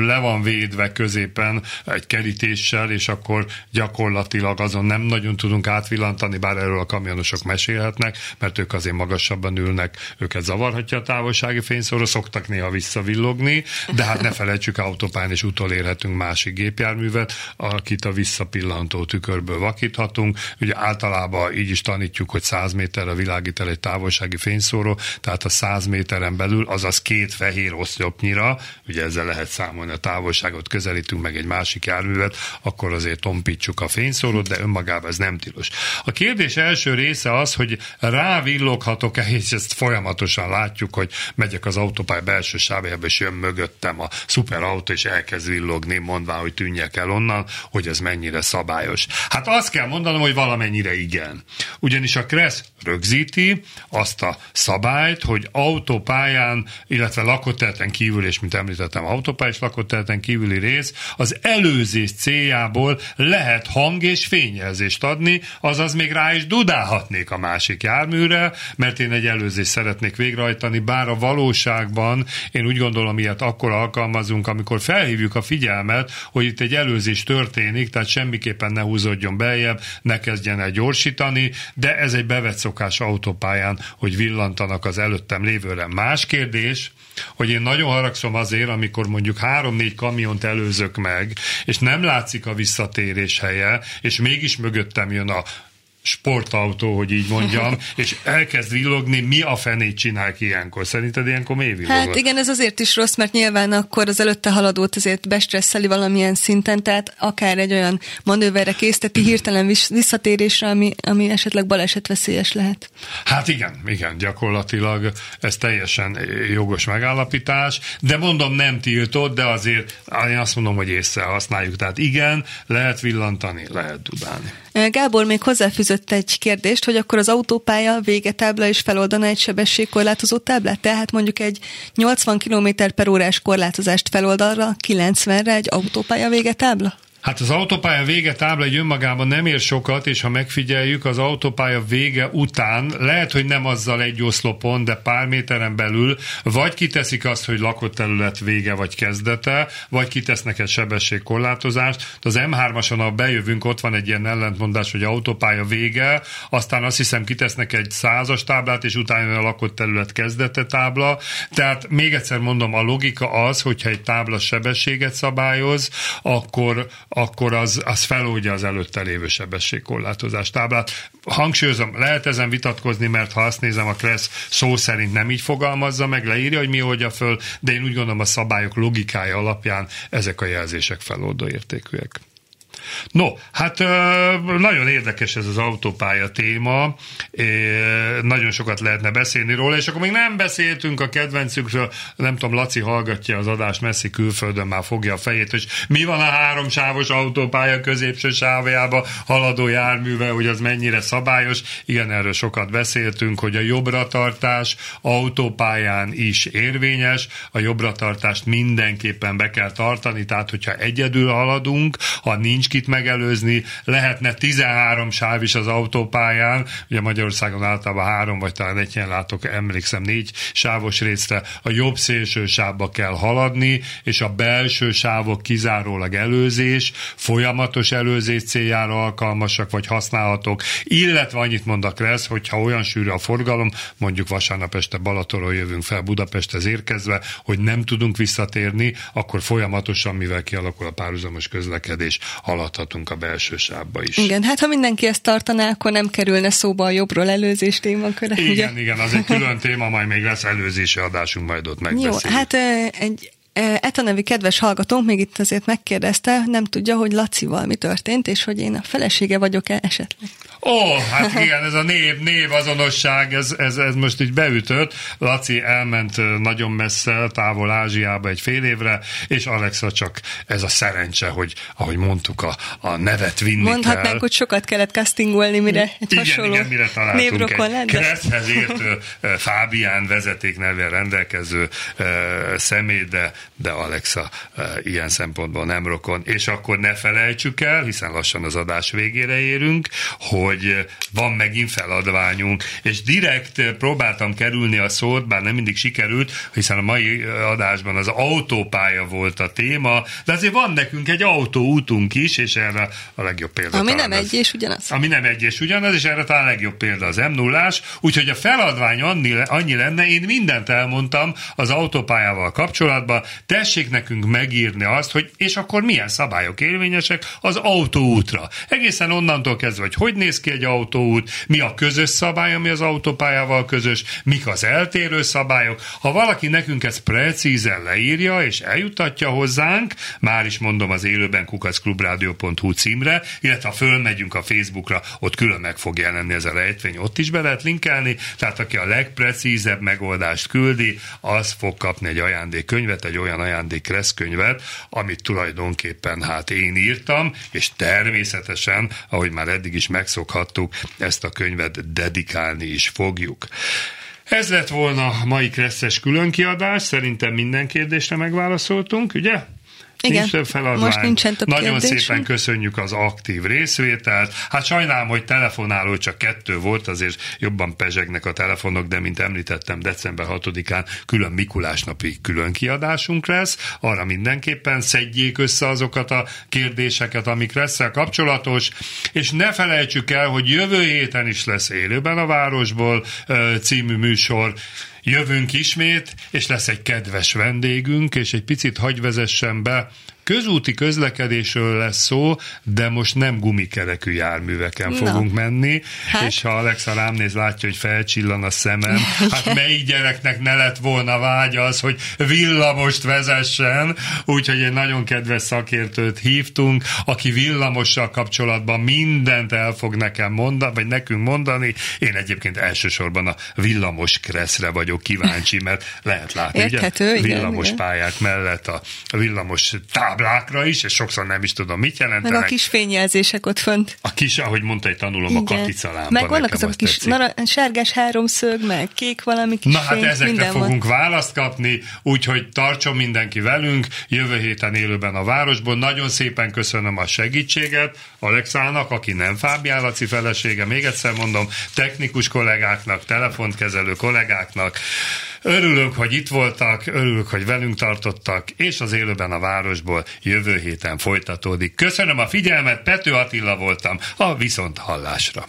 le van védve középen egy kerítéssel, és akkor gyakorlatilag azon nem nagyon tudunk átvillantani, bár erről a kamionosok mesélhetnek, mert ők azért magasabban ülnek, őket zavarhatja a távolsági fényszóró, szoktak néha visszavillogni, de hát ne felejtsük, autópályán is utolérhetünk másik gépjárművet, akit a visszapillantó tükörből vakíthatunk. Ugye általában így is tanítjuk, hogy 100 méterre világít el egy távolsági fényszóró, tehát a 100 méteren belül, azaz két fehér oszlopnyira, ugye ezzel lehet számolni a távolságot, közelítünk meg egy másik járművet, akkor azért tompítsuk a fényszórót, de önmagában ez nem tilos. A kérdés első része az, hogy rávilloghatok-e, és ezt folyamatosan látjuk, hogy megyek az autópálya belső sávjába, és jön mögöttem a szuperautó, és elkezd villogni, mondván, hogy tűnjek el onnan, hogy ez mennyire szabályos. Hát azt kell mondanom, hogy valamennyire igen. Ugyanis a Kressz rögzíti azt a szabályt, hogy autópályán, illetve lakottelten kívül, és mint említettem, autópályás lakottelten kívüli rész, az előzés céljából lehet hang és fényjelzést adni, azaz még rá is dudálhatnék a másik járműre, mert én egy előzést szeretnék végrehajtani, bár a valóságban én úgy gondolom, ilyet akkor alkalmazunk, amikor felhívjuk a figyelmet, hogy itt egy előzés történik, tehát semmiképpen ne húzódjon beljebb, ne kezdjen el gyorsítani, de ez egy bevett szokás autópályán, hogy villantanak az előttem lévőre. Más kérdés, hogy én nagyon haragszom azért, amikor mondjuk három-négy kamiont előzök meg, és nem látszik a visszatérés helye, és mégis mögöttem jön a sportautó, hogy így mondjam, és elkezd villogni, mi a fenét csinál ki ilyenkor? Szerinted ilyenkor miért villog? Hát igen, ez azért is rossz, mert nyilván akkor az előtte haladót azért bestresszeli valamilyen szinten, tehát akár egy olyan manőverre készteti hirtelen visszatérésre, ami, ami esetleg balesetveszélyes lehet. Hát igen, igen, gyakorlatilag ez teljesen jogos megállapítás, de mondom nem tiltott, de azért én azt mondom, hogy észre használjuk. Tehát igen, lehet villantani, lehet dudálni. Gábor még hozzáfűzött egy kérdést, hogy akkor az autópálya végetábla is feloldana egy sebességkorlátozó táblát, tehát mondjuk egy 80 km per órás korlátozást feloldalra 90-re egy autópálya végetábla? Hát az autópálya vége tábla egy önmagában nem ér sokat, és ha megfigyeljük, az autópálya vége után lehet, hogy nem azzal egy oszlopon, de pár méteren belül, vagy kiteszik azt, hogy lakott terület vége vagy kezdete, vagy kitesznek egy sebességkorlátozást. Az M3-ason, ha bejövünk, ott van egy ilyen ellentmondás, hogy autópálya vége, aztán azt hiszem kitesznek egy százas táblát, és utána a lakott terület kezdete tábla. Tehát még egyszer mondom, a logika az, hogyha egy tábla sebességet szabályoz, akkor akkor az, az feloldja az előtte lévő sebességkorlátozás táblát. Hangsúlyozom, lehet ezen vitatkozni, mert ha azt nézem, a Kressz szó szerint nem így fogalmazza meg, leírja, hogy mi oldja föl, de én úgy gondolom a szabályok logikája alapján ezek a jelzések feloldó értékűek. No, hát nagyon érdekes ez az autópálya téma, nagyon sokat lehetne beszélni róla, és akkor még nem beszéltünk a kedvencükről, nem tudom, Laci hallgatja az adást messzi külföldön, már fogja a fejét, hogy mi van a háromsávos autópálya középső sávjába haladó járművel, hogy az mennyire szabályos. Igen, erről sokat beszéltünk, hogy a jobbratartás autópályán is érvényes, a jobbratartást mindenképpen be kell tartani, tehát hogyha egyedül haladunk, ha nincs kit megelőzni, lehetne 13 sáv is az autópályán, ugye Magyarországon általában három, vagy talán egy ilyen látok, emlékszem, négy sávos részre, a jobb szélső sávba kell haladni, és a belső sávok kizárólag előzés, folyamatos előzés céljára alkalmasak, vagy használhatók, illetve annyit mond a Kressz, hogyha olyan sűrű a forgalom, mondjuk vasárnap este Balatonról jövünk fel Budapesthez érkezve, hogy nem tudunk visszatérni, akkor folyamatosan, mivel kialakul a párhuzamos közlekedés, halad haladhatunk a belső sávba is. Igen, hát ha mindenki ezt tartaná, akkor nem kerülne szóba a jobbról előzés témaköre. Igen, ugye? igen, az egy külön téma, majd még lesz előzési adásunk, majd ott megbeszéljük. Jó, hát egy Eta nevi kedves hallgatónk még itt azért megkérdezte, nem tudja, hogy Lacival mi történt, és hogy én a felesége vagyok-e esetleg. Ó, oh, hát igen, ez a név, név azonosság, ez, ez, ez most így beütött. Laci elment nagyon messze, távol Ázsiába egy fél évre, és Alexa csak ez a szerencse, hogy ahogy mondtuk, a, a nevet vinni Mondhatnánk, kell. hogy sokat kellett castingolni, mire egy igen, hasonló igen, mire találtunk egy lett. Kresszhez értő Fábián vezetéknevvel rendelkező uh, személy, de, de Alexa uh, ilyen szempontból nem rokon. És akkor ne felejtsük el, hiszen lassan az adás végére érünk, hogy van megint feladványunk, és direkt próbáltam kerülni a szót, bár nem mindig sikerült, hiszen a mai adásban az autópálya volt a téma, de azért van nekünk egy autóútunk is, és erre a legjobb példa. Ami nem az- egy és ugyanaz. ami nem egy és ugyanaz, és erre talán a legjobb példa az m 0 úgyhogy a feladvány annyi, annyi lenne, én mindent elmondtam az autópályával kapcsolatban, tessék nekünk megírni azt, hogy és akkor milyen szabályok érvényesek az autóútra. Egészen onnantól kezdve, hogy hogy néz ki egy autóút, mi a közös szabály, ami az autópályával közös, mik az eltérő szabályok. Ha valaki nekünk ezt precízen leírja és eljutatja hozzánk, már is mondom az élőben kukacklubrádió.hu címre, illetve ha fölmegyünk a Facebookra, ott külön meg fog jelenni ez a rejtvény, ott is be lehet linkelni, tehát aki a legprecízebb megoldást küldi, az fog kapni egy ajándékkönyvet, egy olyan ajándékreszkönyvet, amit tulajdonképpen hát én írtam, és természetesen, ahogy már eddig is megszokhattuk, ezt a könyvet dedikálni is fogjuk. Ez lett volna mai kresszes különkiadás, szerintem minden kérdésre megválaszoltunk, ugye? Igen. Nincs több feladvány. Most nincsen több Nagyon kérdésünk. szépen köszönjük az aktív részvételt. Hát sajnálom, hogy telefonáló csak kettő volt, azért jobban pezsegnek a telefonok, de mint említettem, december 6-án külön Mikulás napi külön kiadásunk lesz. Arra mindenképpen szedjék össze azokat a kérdéseket, amik lesz kapcsolatos, és ne felejtsük el, hogy jövő héten is lesz élőben a városból című műsor, Jövünk ismét, és lesz egy kedves vendégünk, és egy picit hagy vezessen be. Közúti közlekedésről lesz szó, de most nem gumikerekű járműveken Na. fogunk menni, Hát. és ha Alexa rám néz, látja, hogy felcsillan a szemem, hát melyik gyereknek ne lett volna vágya az, hogy villamost vezessen, úgyhogy egy nagyon kedves szakértőt hívtunk, aki villamossal kapcsolatban mindent el fog nekem mondani, vagy nekünk mondani. Én egyébként elsősorban a villamos kresszre vagyok kíváncsi, mert lehet látni, Érthető, ugye? igen, Villamos igen. pályák mellett a, villamos táblákra is, és sokszor nem is tudom, mit Meg jelentenek. a kis fényjelzések ott fönt. A kis, ahogy mondta, egy tanulom, a katicalámpa. Meg vannak azok a kis nara- sárgás háromszög, meg kék valami kis Na hát fény, ezekre minden fogunk van. választ kapni, úgyhogy tartson mindenki velünk, jövő héten élőben a városból. Nagyon szépen köszönöm a segítséget Alexának, aki nem Fábián Laci felesége, még egyszer mondom, technikus kollégáknak, telefonkezelő kollégáknak. Örülök, hogy itt voltak, örülök, hogy velünk tartottak, és az élőben a városból jövő héten folytatódik. Köszönöm a figyelmet, Pető Attila voltam, a viszont hallásra.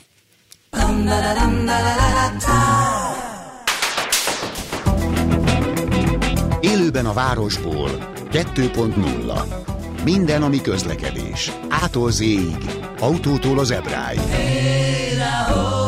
Élőben a városból 2.0 Minden, ami közlekedés. Ától Z-ig. Autótól az ebráig. Hey,